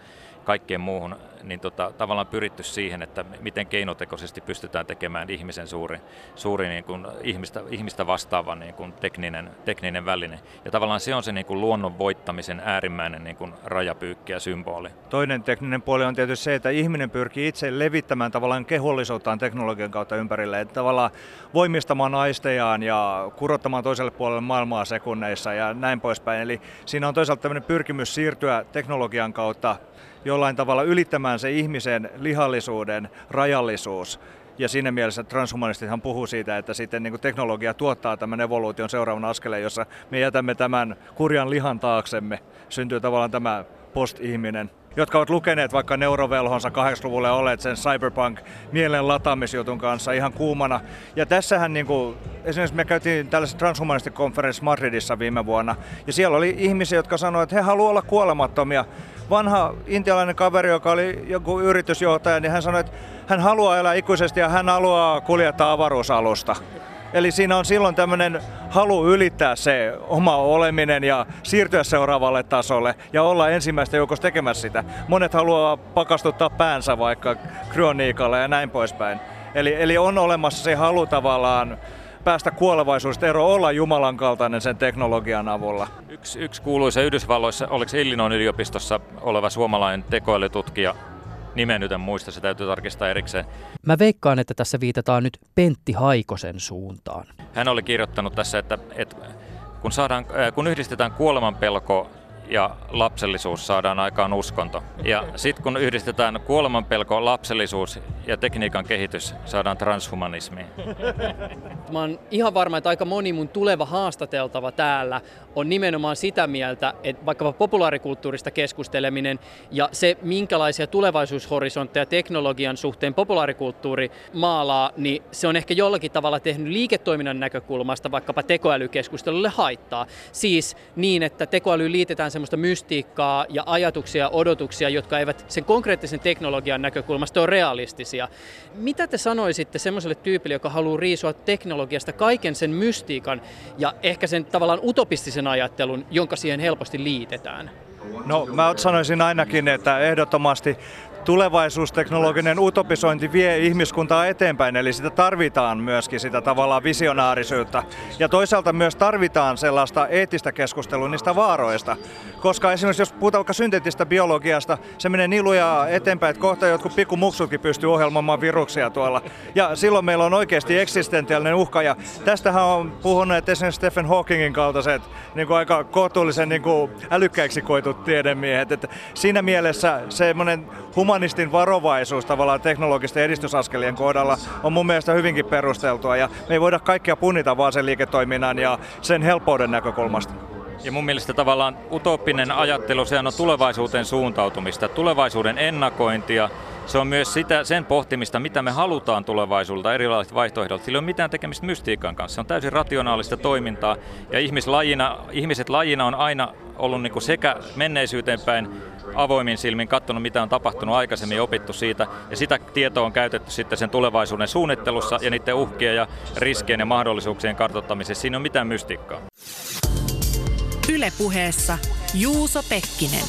kaikkeen muuhun, niin tota, tavallaan pyritty siihen, että miten keinotekoisesti pystytään tekemään ihmisen suuri, suuri niin kuin ihmistä, ihmistä vastaava niin kuin tekninen, tekninen väline. Ja tavallaan se on se niin kuin luonnon voittamisen äärimmäinen niin kuin rajapyykki ja symboli. Toinen tekninen puoli on tietysti se, että ihminen pyrkii itse levittämään tavallaan kehollisuuttaan teknologian kautta ympärille. Että tavallaan voimistamaan aistejaan ja kurottamaan toiselle puolelle maailmaa sekunneissa ja näin poispäin. Eli siinä on toisaalta tämmöinen pyrkimys siirtyä teknologian kautta jollain tavalla ylittämään se ihmisen lihallisuuden rajallisuus. Ja siinä mielessä transhumanistithan puhuu siitä, että sitten niin teknologia tuottaa tämän evoluution seuraavan askeleen, jossa me jätämme tämän kurjan lihan taaksemme. Syntyy tavallaan tämä post-ihminen jotka ovat lukeneet vaikka neurovelhonsa 80-luvulle olleet sen cyberpunk mielen lataamisjutun kanssa ihan kuumana. Ja tässähän niin kuin, esimerkiksi me käytiin tällaisessa transhumanistic Madridissa viime vuonna, ja siellä oli ihmisiä, jotka sanoivat, että he haluavat olla kuolemattomia, vanha intialainen kaveri, joka oli joku yritysjohtaja, niin hän sanoi, että hän haluaa elää ikuisesti ja hän haluaa kuljettaa avaruusalusta. Eli siinä on silloin tämmöinen halu ylittää se oma oleminen ja siirtyä seuraavalle tasolle ja olla ensimmäistä joukossa tekemässä sitä. Monet haluaa pakastuttaa päänsä vaikka kryoniikalla ja näin poispäin. Eli, eli on olemassa se halu tavallaan päästä kuolevaisuudesta ero olla Jumalan kaltainen sen teknologian avulla. Yksi, yksi kuuluisa Yhdysvalloissa, oliko Illinois yliopistossa oleva suomalainen tekoälytutkija, nimen nyt en muista, se täytyy tarkistaa erikseen. Mä veikkaan, että tässä viitataan nyt Pentti Haikosen suuntaan. Hän oli kirjoittanut tässä, että, että kun, saadaan, äh, kun yhdistetään kuolemanpelko ja lapsellisuus saadaan aikaan uskonto. Ja sitten kun yhdistetään kuolemanpelko, lapsellisuus ja tekniikan kehitys, saadaan transhumanismi. Mä oon ihan varma, että aika moni mun tuleva haastateltava täällä on nimenomaan sitä mieltä, että vaikkapa populaarikulttuurista keskusteleminen ja se, minkälaisia tulevaisuushorisontteja teknologian suhteen populaarikulttuuri maalaa, niin se on ehkä jollakin tavalla tehnyt liiketoiminnan näkökulmasta vaikkapa tekoälykeskustelulle haittaa. Siis niin, että tekoäly liitetään semmoista mystiikkaa ja ajatuksia ja odotuksia, jotka eivät sen konkreettisen teknologian näkökulmasta ole realistisia. Mitä te sanoisitte semmoiselle tyypille, joka haluaa riisua teknologiasta kaiken sen mystiikan ja ehkä sen tavallaan utopistisen ajattelun, jonka siihen helposti liitetään? No mä sanoisin ainakin, että ehdottomasti tulevaisuusteknologinen utopisointi vie ihmiskuntaa eteenpäin, eli sitä tarvitaan myöskin sitä tavallaan visionaarisuutta. Ja toisaalta myös tarvitaan sellaista eettistä keskustelua niistä vaaroista, koska esimerkiksi jos puhutaan vaikka synteettistä biologiasta, se menee niin lujaa eteenpäin, että kohta jotkut pikkumuksutkin pystyy ohjelmoimaan viruksia tuolla. Ja silloin meillä on oikeasti eksistentiaalinen uhka, ja tästähän on puhunut esimerkiksi Stephen Hawkingin kaltaiset niin kuin aika kohtuullisen niin kuin älykkäiksi koetut tiedemiehet. Että siinä mielessä semmoinen humanistin varovaisuus tavallaan teknologisten edistysaskelien kohdalla on mun mielestä hyvinkin perusteltua ja me ei voida kaikkia punnita vaan sen liiketoiminnan ja sen helppouden näkökulmasta. Ja mun mielestä tavallaan utopinen ajattelu, sehän on tulevaisuuteen suuntautumista, tulevaisuuden ennakointia se on myös sitä, sen pohtimista, mitä me halutaan tulevaisuudelta erilaiset vaihtoehdot. Sillä ei ole mitään tekemistä mystiikan kanssa. Se on täysin rationaalista toimintaa ja ihmislajina, ihmiset lajina on aina ollut niin kuin sekä menneisyyteen päin avoimin silmin katsonut, mitä on tapahtunut aikaisemmin, opittu siitä, ja sitä tietoa on käytetty sitten sen tulevaisuuden suunnittelussa ja niiden uhkien ja riskien ja mahdollisuuksien kartoittamisessa. Siinä on mitään mystiikkaa. Ylepuheessa Juuso Pekkinen.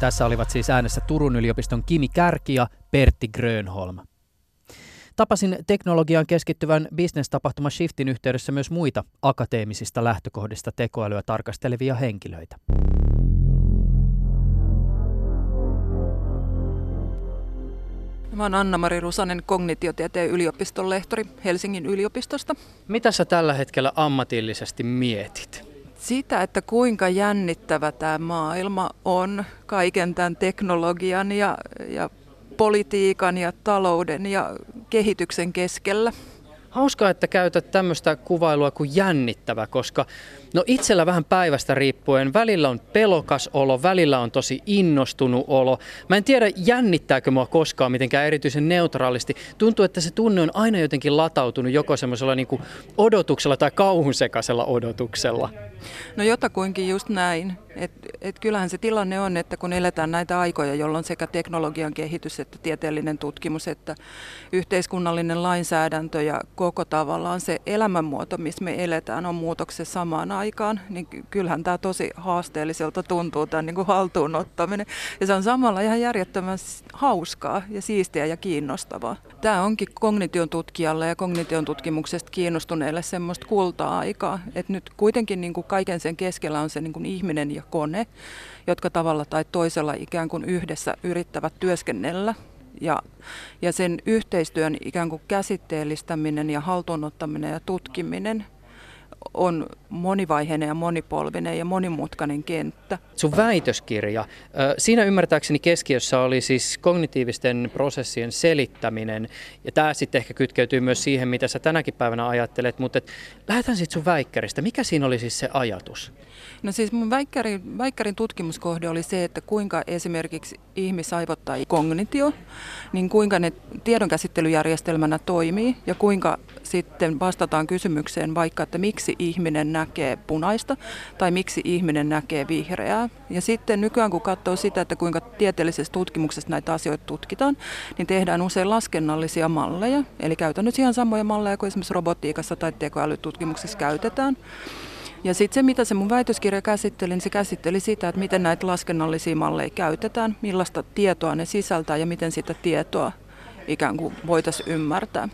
Tässä olivat siis äänessä Turun yliopiston Kimi Kärki ja Pertti Grönholm. Tapasin teknologiaan keskittyvän bisnestapahtuma Shiftin yhteydessä myös muita akateemisista lähtökohdista tekoälyä tarkastelevia henkilöitä. Mä oon Anna-Mari Rusanen, kognitiotieteen yliopiston lehtori Helsingin yliopistosta. Mitä sä tällä hetkellä ammatillisesti mietit? Sitä, että kuinka jännittävä tämä maailma on kaiken tämän teknologian ja, ja politiikan ja talouden ja kehityksen keskellä. Hauskaa, että käytät tämmöistä kuvailua kuin jännittävä, koska no itsellä vähän päivästä riippuen välillä on pelokas olo, välillä on tosi innostunut olo. Mä en tiedä jännittääkö mua koskaan mitenkään erityisen neutraalisti. Tuntuu, että se tunne on aina jotenkin latautunut joko semmoisella niin odotuksella tai kauhun sekaisella odotuksella. No jotakuinkin just näin. Et, et kyllähän se tilanne on, että kun eletään näitä aikoja, jolloin sekä teknologian kehitys että tieteellinen tutkimus että yhteiskunnallinen lainsäädäntö ja koko tavallaan se elämänmuoto, missä me eletään, on muutoksessa samaan aikaan, niin kyllähän tämä tosi haasteelliselta tuntuu, tämän niin kuin haltuunottaminen. Ja se on samalla ihan järjettömän hauskaa ja siistiä ja kiinnostavaa. Tämä onkin kognition tutkijalle ja kognition tutkimuksesta kiinnostuneille semmoista kulta-aikaa, että nyt kuitenkin niin kuin kaiken sen keskellä on se niin kuin ihminen ja kone, jotka tavalla tai toisella ikään kuin yhdessä yrittävät työskennellä. Ja, ja sen yhteistyön ikään kuin käsitteellistäminen ja haltuunottaminen ja tutkiminen on monivaiheinen ja monipolvinen ja monimutkainen kenttä. Sun väitöskirja, siinä ymmärtääkseni keskiössä oli siis kognitiivisten prosessien selittäminen, ja tämä sitten ehkä kytkeytyy myös siihen, mitä sä tänäkin päivänä ajattelet, mutta et, lähdetään sitten sun väikkäristä. Mikä siinä oli siis se ajatus? No siis mun väikkärin, väikkärin tutkimuskohde oli se, että kuinka esimerkiksi ihmisaivot tai kognitio, niin kuinka ne tiedonkäsittelyjärjestelmänä toimii ja kuinka sitten vastataan kysymykseen vaikka, että miksi ihminen näkee punaista tai miksi ihminen näkee vihreää. Ja sitten nykyään kun katsoo sitä, että kuinka tieteellisessä tutkimuksessa näitä asioita tutkitaan, niin tehdään usein laskennallisia malleja. Eli käytännössä ihan samoja malleja kuin esimerkiksi robotiikassa tai tekoälytutkimuksessa käytetään. Ja sitten se, mitä se mun väitöskirja käsitteli, niin se käsitteli sitä, että miten näitä laskennallisia malleja käytetään, millaista tietoa ne sisältää ja miten sitä tietoa ikään kuin voitaisiin ymmärtää.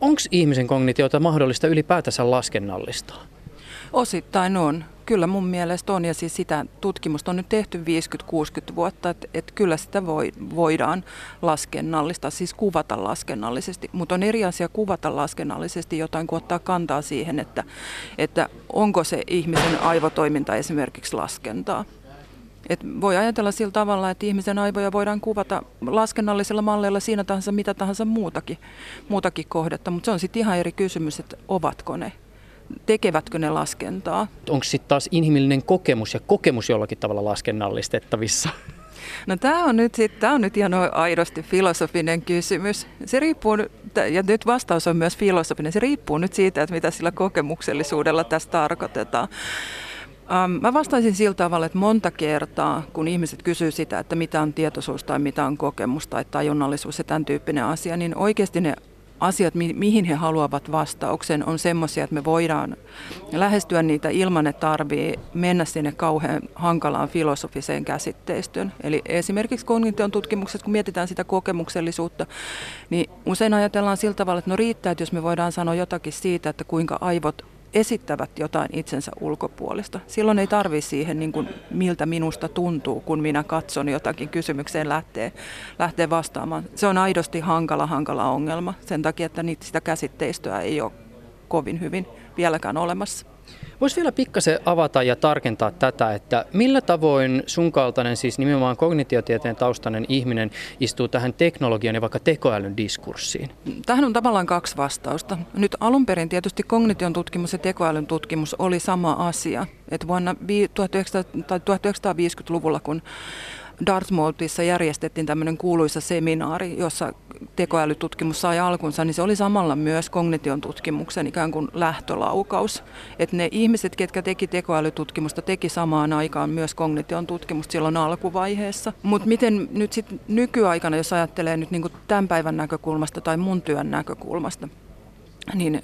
Onko ihmisen kognitiota mahdollista ylipäätänsä laskennallistaa? Osittain on. Kyllä mun mielestä on, ja siis sitä tutkimusta on nyt tehty 50-60 vuotta, että et kyllä sitä voi, voidaan laskennallista, siis kuvata laskennallisesti, mutta on eri asia kuvata laskennallisesti jotain kuin ottaa kantaa siihen, että, että onko se ihmisen aivotoiminta esimerkiksi laskentaa. Et voi ajatella sillä tavalla, että ihmisen aivoja voidaan kuvata laskennallisilla malleilla siinä tahansa mitä tahansa muutakin, muutakin kohdetta, mutta se on sitten ihan eri kysymys, että ovatko ne tekevätkö ne laskentaa. Onko sitten taas inhimillinen kokemus ja kokemus jollakin tavalla laskennallistettavissa? No tämä on nyt, sit, tää on nyt ihan aidosti filosofinen kysymys. Se riippuu, ja nyt vastaus on myös filosofinen, se riippuu nyt siitä, että mitä sillä kokemuksellisuudella tässä tarkoitetaan. Ähm, mä vastaisin sillä tavalla, että monta kertaa, kun ihmiset kysyy sitä, että mitä on tietoisuus tai mitä on kokemus tai tajunnallisuus ja tämän tyyppinen asia, niin oikeasti ne asiat, mi- mihin he haluavat vastauksen, on semmoisia, että me voidaan lähestyä niitä ilman, että tarvii mennä sinne kauhean hankalaan filosofiseen käsitteistöön. Eli esimerkiksi kognition tutkimuksessa, kun mietitään sitä kokemuksellisuutta, niin usein ajatellaan sillä tavalla, että no riittää, että jos me voidaan sanoa jotakin siitä, että kuinka aivot esittävät jotain itsensä ulkopuolista. Silloin ei tarvi siihen, niin kuin, miltä minusta tuntuu, kun minä katson jotakin kysymykseen lähtee, lähtee vastaamaan. Se on aidosti hankala, hankala ongelma sen takia, että niitä, sitä käsitteistöä ei ole kovin hyvin vieläkään olemassa. Voisi vielä pikkasen avata ja tarkentaa tätä, että millä tavoin sun kaltainen, siis nimenomaan kognitiotieteen taustainen ihminen istuu tähän teknologian ja vaikka tekoälyn diskurssiin? Tähän on tavallaan kaksi vastausta. Nyt alun perin tietysti kognition tutkimus ja tekoälyn tutkimus oli sama asia. Että vuonna 1900, 1950-luvulla, kun Dartmouthissa järjestettiin tämmöinen kuuluisa seminaari, jossa tekoälytutkimus sai alkunsa, niin se oli samalla myös kognition tutkimuksen ikään kuin lähtölaukaus. Että ne ihmiset, ketkä teki tekoälytutkimusta, teki samaan aikaan myös kognition tutkimusta silloin alkuvaiheessa. Mutta miten nyt sitten nykyaikana, jos ajattelee nyt niin kuin tämän päivän näkökulmasta tai mun työn näkökulmasta, niin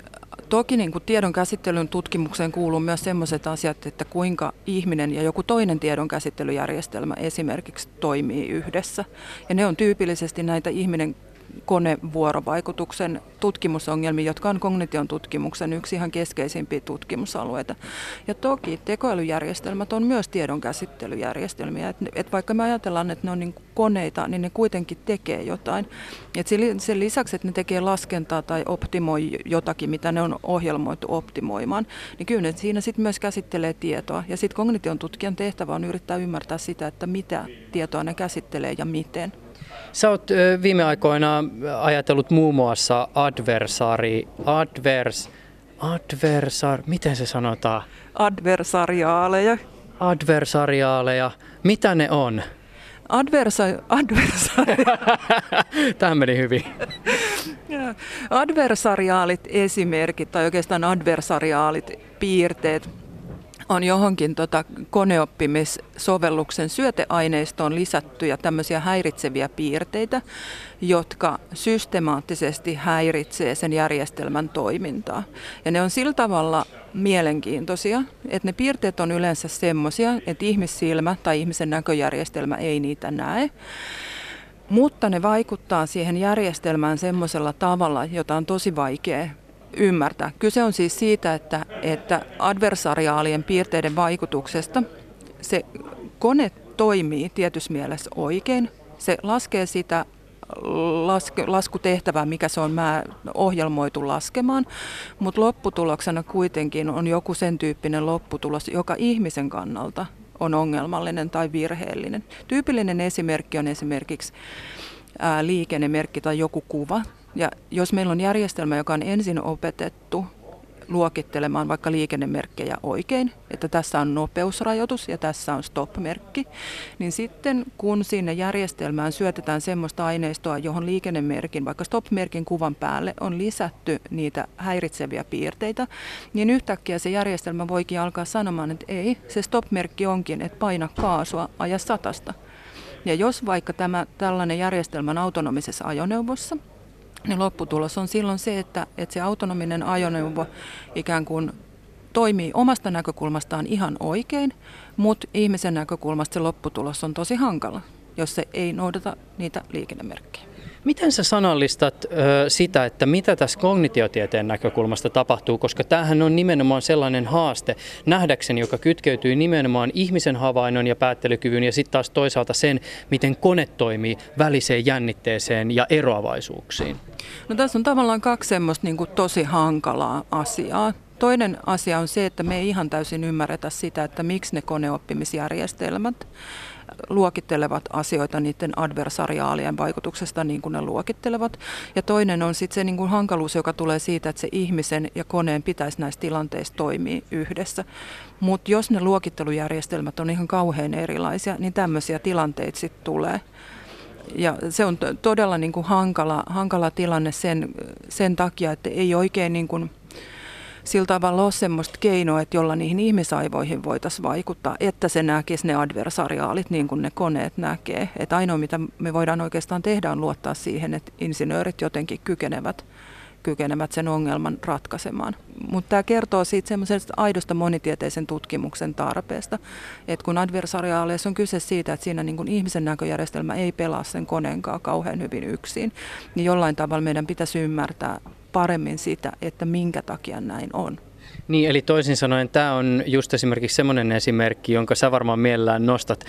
toki niin kuin tiedon käsittelyn tutkimukseen kuuluu myös sellaiset asiat, että kuinka ihminen ja joku toinen tiedon käsittelyjärjestelmä esimerkiksi toimii yhdessä. Ja ne on tyypillisesti näitä ihminen konevuorovaikutuksen tutkimusongelmia, jotka on kognition tutkimuksen yksi ihan keskeisimpiä tutkimusalueita. Ja toki tekoälyjärjestelmät on myös tiedonkäsittelyjärjestelmiä. Et, et vaikka me ajatellaan, että ne on niin koneita, niin ne kuitenkin tekee jotain. Et sen lisäksi, että ne tekee laskentaa tai optimoi jotakin, mitä ne on ohjelmoitu optimoimaan, niin kyllä ne siinä sitten myös käsittelee tietoa. Ja sitten kognition tutkijan tehtävä on yrittää ymmärtää sitä, että mitä tietoa ne käsittelee ja miten. Sä oot viime aikoina ajatellut muun muassa adversari, advers, adversar, miten se sanotaan? Adversariaaleja. Adversariaaleja. Mitä ne on? Adversa, adversari. Tämä meni hyvin. Adversariaalit esimerkit tai oikeastaan adversariaalit piirteet on johonkin tota koneoppimissovelluksen syöteaineistoon lisättyjä tämmöisiä häiritseviä piirteitä, jotka systemaattisesti häiritsee sen järjestelmän toimintaa. Ja ne on sillä tavalla mielenkiintoisia, että ne piirteet on yleensä semmoisia, että ihmissilmä tai ihmisen näköjärjestelmä ei niitä näe. Mutta ne vaikuttaa siihen järjestelmään semmoisella tavalla, jota on tosi vaikea ymmärtää. Kyse on siis siitä, että, että adversariaalien piirteiden vaikutuksesta se kone toimii tietyssä mielessä oikein. Se laskee sitä laskutehtävää, mikä se on mä ohjelmoitu laskemaan, mutta lopputuloksena kuitenkin on joku sen tyyppinen lopputulos, joka ihmisen kannalta on ongelmallinen tai virheellinen. Tyypillinen esimerkki on esimerkiksi liikennemerkki tai joku kuva ja jos meillä on järjestelmä, joka on ensin opetettu luokittelemaan vaikka liikennemerkkejä oikein, että tässä on nopeusrajoitus ja tässä on stop-merkki, niin sitten kun sinne järjestelmään syötetään semmoista aineistoa, johon liikennemerkin, vaikka stop-merkin kuvan päälle on lisätty niitä häiritseviä piirteitä, niin yhtäkkiä se järjestelmä voikin alkaa sanomaan, että ei, se stop-merkki onkin, että paina kaasua, aja satasta. Ja jos vaikka tämä tällainen järjestelmä autonomisessa ajoneuvossa, niin lopputulos on silloin se, että, että se autonominen ajoneuvo ikään kuin toimii omasta näkökulmastaan ihan oikein, mutta ihmisen näkökulmasta se lopputulos on tosi hankala, jos se ei noudata niitä liikennemerkkejä. Miten sä sanallistat ö, sitä, että mitä tässä kognitiotieteen näkökulmasta tapahtuu, koska tämähän on nimenomaan sellainen haaste nähdäkseni, joka kytkeytyy nimenomaan ihmisen havainnon ja päättelykyvyn ja sitten taas toisaalta sen, miten kone toimii väliseen jännitteeseen ja eroavaisuuksiin? No tässä on tavallaan kaksi semmoista niin tosi hankalaa asiaa. Toinen asia on se, että me ei ihan täysin ymmärretä sitä, että miksi ne koneoppimisjärjestelmät luokittelevat asioita niiden adversariaalien vaikutuksesta niin kuin ne luokittelevat. Ja toinen on sitten se niin kuin hankaluus, joka tulee siitä, että se ihmisen ja koneen pitäisi näissä tilanteissa toimia yhdessä. Mutta jos ne luokittelujärjestelmät on ihan kauhean erilaisia, niin tämmöisiä tilanteita sitten tulee. Ja se on todella niin kuin hankala, hankala tilanne sen, sen takia, että ei oikein niin kuin sillä tavalla ole semmoista keinoa, että jolla niihin ihmisaivoihin voitaisiin vaikuttaa, että se näkisi ne adversariaalit niin kuin ne koneet näkee. Että ainoa mitä me voidaan oikeastaan tehdä on luottaa siihen, että insinöörit jotenkin kykenevät kykenevät sen ongelman ratkaisemaan. Mutta tämä kertoo siitä semmoisesta aidosta monitieteisen tutkimuksen tarpeesta, että kun adversariaaleissa on kyse siitä, että siinä niin ihmisen näköjärjestelmä ei pelaa sen koneenkaan kauhean hyvin yksin, niin jollain tavalla meidän pitäisi ymmärtää paremmin sitä, että minkä takia näin on. Niin, eli toisin sanoen tämä on just esimerkiksi semmoinen esimerkki, jonka sä varmaan mielellään nostat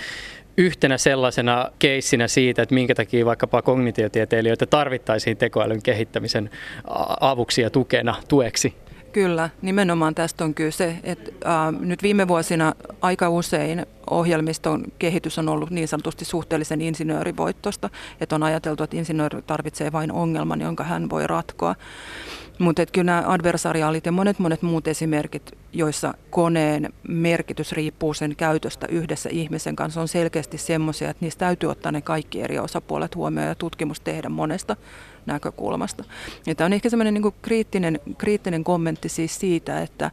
yhtenä sellaisena keissinä siitä, että minkä takia vaikkapa kognitiotieteilijöitä tarvittaisiin tekoälyn kehittämisen avuksi ja tukena, tueksi. Kyllä, nimenomaan tästä on kyse. Että, äh, nyt viime vuosina aika usein ohjelmiston kehitys on ollut niin sanotusti suhteellisen insinöörivoittosta, että on ajateltu, että insinööri tarvitsee vain ongelman, jonka hän voi ratkoa. Mutta kyllä nämä adversariaalit ja monet monet muut esimerkit, joissa koneen merkitys riippuu sen käytöstä yhdessä ihmisen kanssa, on selkeästi semmoisia, että niistä täytyy ottaa ne kaikki eri osapuolet huomioon ja tutkimus tehdä monesta näkökulmasta. Ja tämä on ehkä semmoinen niin kriittinen, kriittinen kommentti siis siitä, että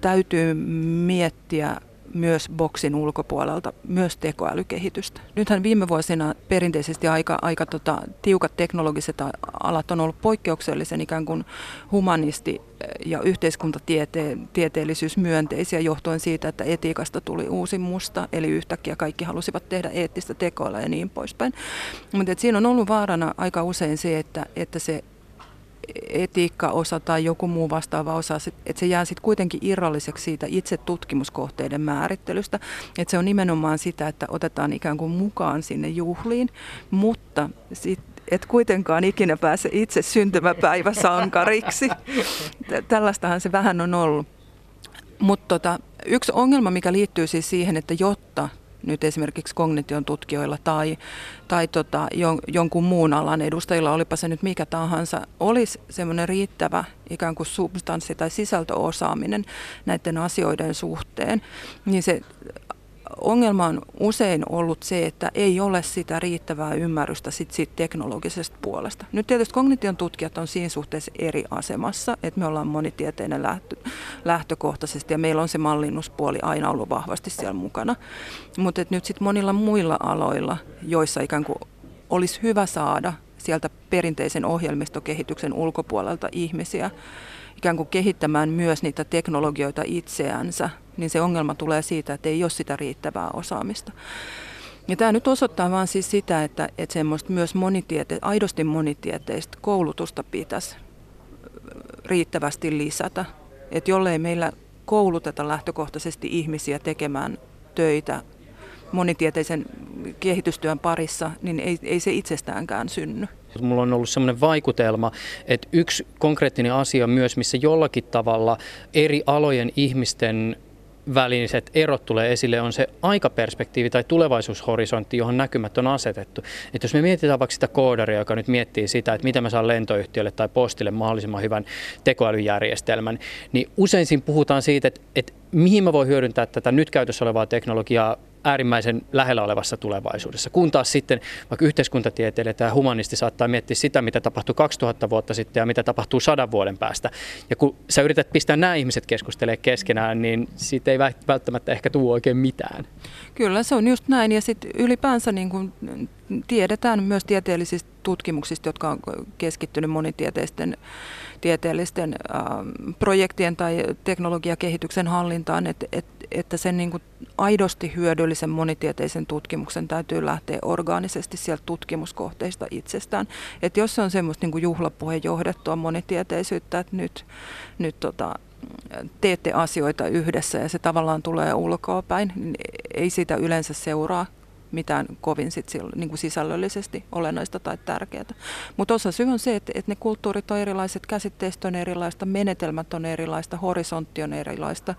täytyy miettiä myös boksin ulkopuolelta, myös tekoälykehitystä. Nythän viime vuosina perinteisesti aika, aika tota, tiukat teknologiset alat on ollut poikkeuksellisen ikään kuin humanisti- ja yhteiskuntatieteellisyys myönteisiä johtuen siitä, että etiikasta tuli uusi musta, eli yhtäkkiä kaikki halusivat tehdä eettistä tekoälyä ja niin poispäin. Mutta siinä on ollut vaarana aika usein se, että, että se etiikkaosa tai joku muu vastaava osa, että se jää sitten kuitenkin irralliseksi siitä itse tutkimuskohteiden määrittelystä. Että se on nimenomaan sitä, että otetaan ikään kuin mukaan sinne juhliin, mutta sit, et kuitenkaan ikinä pääse itse syntymäpäiväsankariksi. Tällaistahan se vähän on ollut. Mutta tota, yksi ongelma, mikä liittyy siis siihen, että jotta nyt esimerkiksi kognition tutkijoilla tai, tai tota, jon, jonkun muun alan edustajilla, olipa se nyt mikä tahansa, olisi semmoinen riittävä ikään kuin substanssi tai sisältöosaaminen näiden asioiden suhteen, niin se ongelma on usein ollut se, että ei ole sitä riittävää ymmärrystä sit siitä teknologisesta puolesta. Nyt tietysti kognition tutkijat on siinä suhteessa eri asemassa, että me ollaan monitieteinen lähtö, lähtökohtaisesti ja meillä on se mallinnuspuoli aina ollut vahvasti siellä mukana. Mutta nyt sitten monilla muilla aloilla, joissa ikään kuin olisi hyvä saada sieltä perinteisen ohjelmistokehityksen ulkopuolelta ihmisiä ikään kuin kehittämään myös niitä teknologioita itseänsä, niin se ongelma tulee siitä, että ei ole sitä riittävää osaamista. Ja tämä nyt osoittaa vaan siis sitä, että, että semmoista myös monitiete, aidosti monitieteistä koulutusta pitäisi riittävästi lisätä. Että jollei meillä kouluteta lähtökohtaisesti ihmisiä tekemään töitä monitieteisen kehitystyön parissa, niin ei, ei se itsestäänkään synny. Mulla on ollut sellainen vaikutelma, että yksi konkreettinen asia myös, missä jollakin tavalla eri alojen ihmisten väliset erot tulee esille, on se aikaperspektiivi tai tulevaisuushorisontti, johon näkymät on asetettu. Että jos me mietitään vaikka sitä koodaria, joka nyt miettii sitä, että miten mä saan lentoyhtiölle tai postille mahdollisimman hyvän tekoälyjärjestelmän, niin usein siinä puhutaan siitä, että, että mihin mä voin hyödyntää tätä nyt käytössä olevaa teknologiaa äärimmäisen lähellä olevassa tulevaisuudessa. Kun taas sitten vaikka yhteiskuntatieteilijä ja humanisti saattaa miettiä sitä, mitä tapahtui 2000 vuotta sitten ja mitä tapahtuu sadan vuoden päästä. Ja kun sä yrität pistää nämä ihmiset keskustelemaan keskenään, niin siitä ei välttämättä ehkä tule oikein mitään. Kyllä, se on just näin. Ja sitten ylipäänsä niin kun tiedetään myös tieteellisistä tutkimuksista, jotka on keskittynyt monitieteisten tieteellisten äh, projektien tai teknologiakehityksen hallintaan, että, että, sen niin kuin aidosti hyödyllisen monitieteisen tutkimuksen täytyy lähteä orgaanisesti sieltä tutkimuskohteista itsestään. Että jos se on semmoista niin juhlapuheen johdettua monitieteisyyttä, että nyt, nyt tota, teette asioita yhdessä ja se tavallaan tulee ulkoa päin, niin ei sitä yleensä seuraa mitään kovin sit niin kuin sisällöllisesti olennaista tai tärkeää. Mutta osa syy on se, että, että ne kulttuurit on erilaiset, käsitteistö on erilaista, menetelmät on erilaista, horisontti on erilaista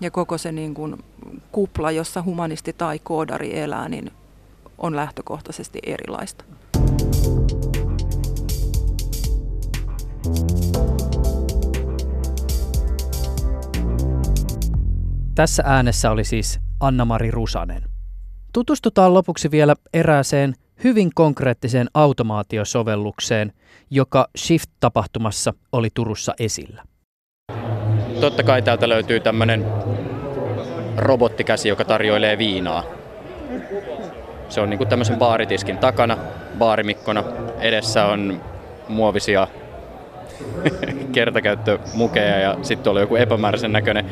ja koko se niin kuin kupla, jossa humanisti tai koodari elää, niin on lähtökohtaisesti erilaista. Tässä äänessä oli siis Anna-Mari Rusanen. Tutustutaan lopuksi vielä erääseen hyvin konkreettiseen automaatiosovellukseen, joka Shift-tapahtumassa oli Turussa esillä. Totta kai täältä löytyy tämmöinen robottikäsi, joka tarjoilee viinaa. Se on niinku tämmöisen baaritiskin takana, baarimikkona. Edessä on muovisia kertakäyttömukeja ja sitten on joku epämääräisen näköinen,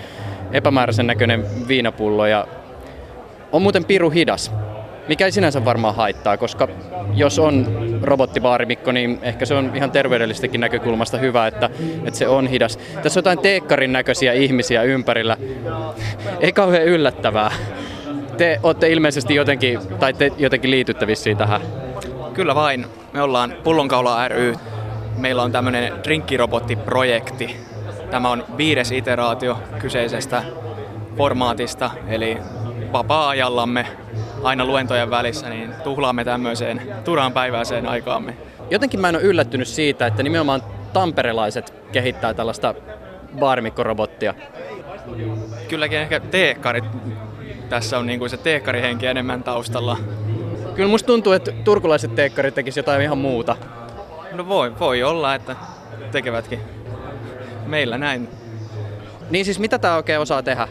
epämääräisen näköinen viinapullo ja on muuten piru hidas, mikä ei sinänsä varmaan haittaa, koska jos on robottibaarimikko, niin ehkä se on ihan terveydellistäkin näkökulmasta hyvä, että, että se on hidas. Tässä on jotain teekkarin näköisiä ihmisiä ympärillä. Ei kauhean yllättävää. Te olette ilmeisesti jotenkin, tai te jotenkin liityttävissä tähän. Kyllä vain. Me ollaan Pullonkaula ry. Meillä on tämmöinen drinkkirobottiprojekti. Tämä on viides iteraatio kyseisestä formaatista, eli vapaa-ajallamme aina luentojen välissä, niin tuhlaamme tämmöiseen turhaan päiväiseen aikaamme. Jotenkin mä en ole yllättynyt siitä, että nimenomaan tamperelaiset kehittää tällaista baarmikkorobottia. Kylläkin ehkä teekkarit, tässä on niinku se teekkarihenki enemmän taustalla. Kyllä musta tuntuu, että turkulaiset teekkarit tekisivät jotain ihan muuta. No voi, voi olla, että tekevätkin. Meillä näin. Niin siis mitä tää oikein osaa tehdä?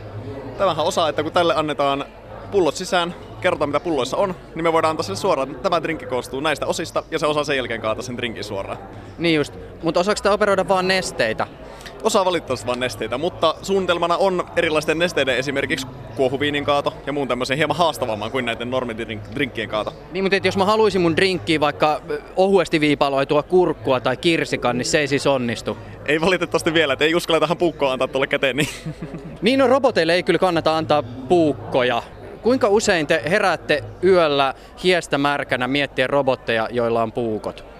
Tämähän osaa, että kun tälle annetaan pullot sisään, kerrotaan mitä pulloissa on, niin me voidaan antaa sille suoraan, että tämä drinkki koostuu näistä osista ja se osaa sen jälkeen kaata sen drinkin suoraan. Niin just. Mutta osaako sitä operoida vaan nesteitä? Osaa valitettavasti vain nesteitä, mutta suunnitelmana on erilaisten nesteiden esimerkiksi kuohuviinin kaato ja muun tämmöisen hieman haastavamman kuin näiden normidrinkkien kaato. Niin, mutta jos mä haluaisin mun drinkkiin vaikka ohuesti viipaloitua kurkkua tai kirsikan, niin se ei siis onnistu. Ei valitettavasti vielä, että ei uskalla tähän puukkoa antaa tuolle käteen. Niin, niin no roboteille ei kyllä kannata antaa puukkoja. Kuinka usein te heräätte yöllä hiestä märkänä miettien robotteja, joilla on puukot?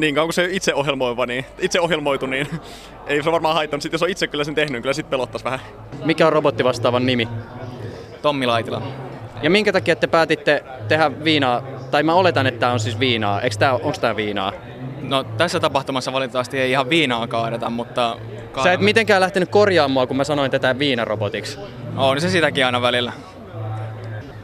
Niin kauan kuin se itse ohjelmoiva, niin itse ohjelmoitu, niin ei se varmaan haittanut. Sitten jos on itse kyllä sen tehnyt, niin kyllä sitten pelottaisi vähän. Mikä on robottivastaavan nimi? Tommi Laitila. Ja minkä takia te päätitte tehdä viinaa, tai mä oletan, että tämä on siis viinaa. Eikö tää, onko tämä viinaa? No tässä tapahtumassa valitettavasti ei ihan viinaa kaadeta, mutta... Kaadamme. Sä et mitenkään lähtenyt korjaamaan, kun mä sanoin tätä viinarobotiksi. On se sitäkin aina välillä.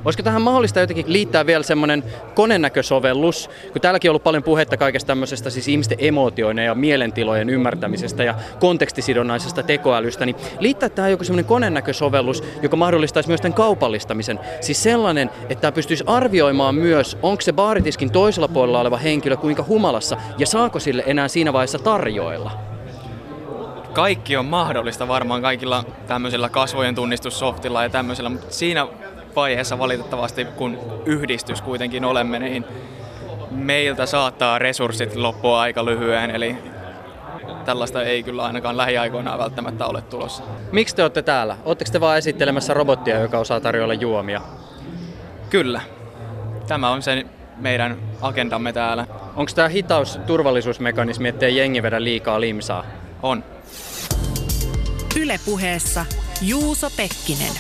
Olisiko tähän mahdollista jotenkin liittää vielä semmoinen konenäkösovellus, kun täälläkin on ollut paljon puhetta kaikesta tämmöisestä siis ihmisten emootioiden ja mielentilojen ymmärtämisestä ja kontekstisidonnaisesta tekoälystä, niin liittää tähän joku semmoinen konenäkösovellus, joka mahdollistaisi myös tämän kaupallistamisen. Siis sellainen, että tämä pystyisi arvioimaan myös, onko se baaritiskin toisella puolella oleva henkilö kuinka humalassa ja saako sille enää siinä vaiheessa tarjoilla kaikki on mahdollista varmaan kaikilla tämmöisellä kasvojen tunnistussoftilla ja tämmöisellä, mutta siinä vaiheessa valitettavasti, kun yhdistys kuitenkin olemme, niin meiltä saattaa resurssit loppua aika lyhyen, eli tällaista ei kyllä ainakaan lähiaikoina välttämättä ole tulossa. Miksi te olette täällä? Oletteko te vaan esittelemässä robottia, joka osaa tarjolla juomia? Kyllä. Tämä on se meidän agendamme täällä. Onko tämä hitaus turvallisuusmekanismi, ettei jengi vedä liikaa limsaa? On. Ylepuheessa Juuso Pekkinen.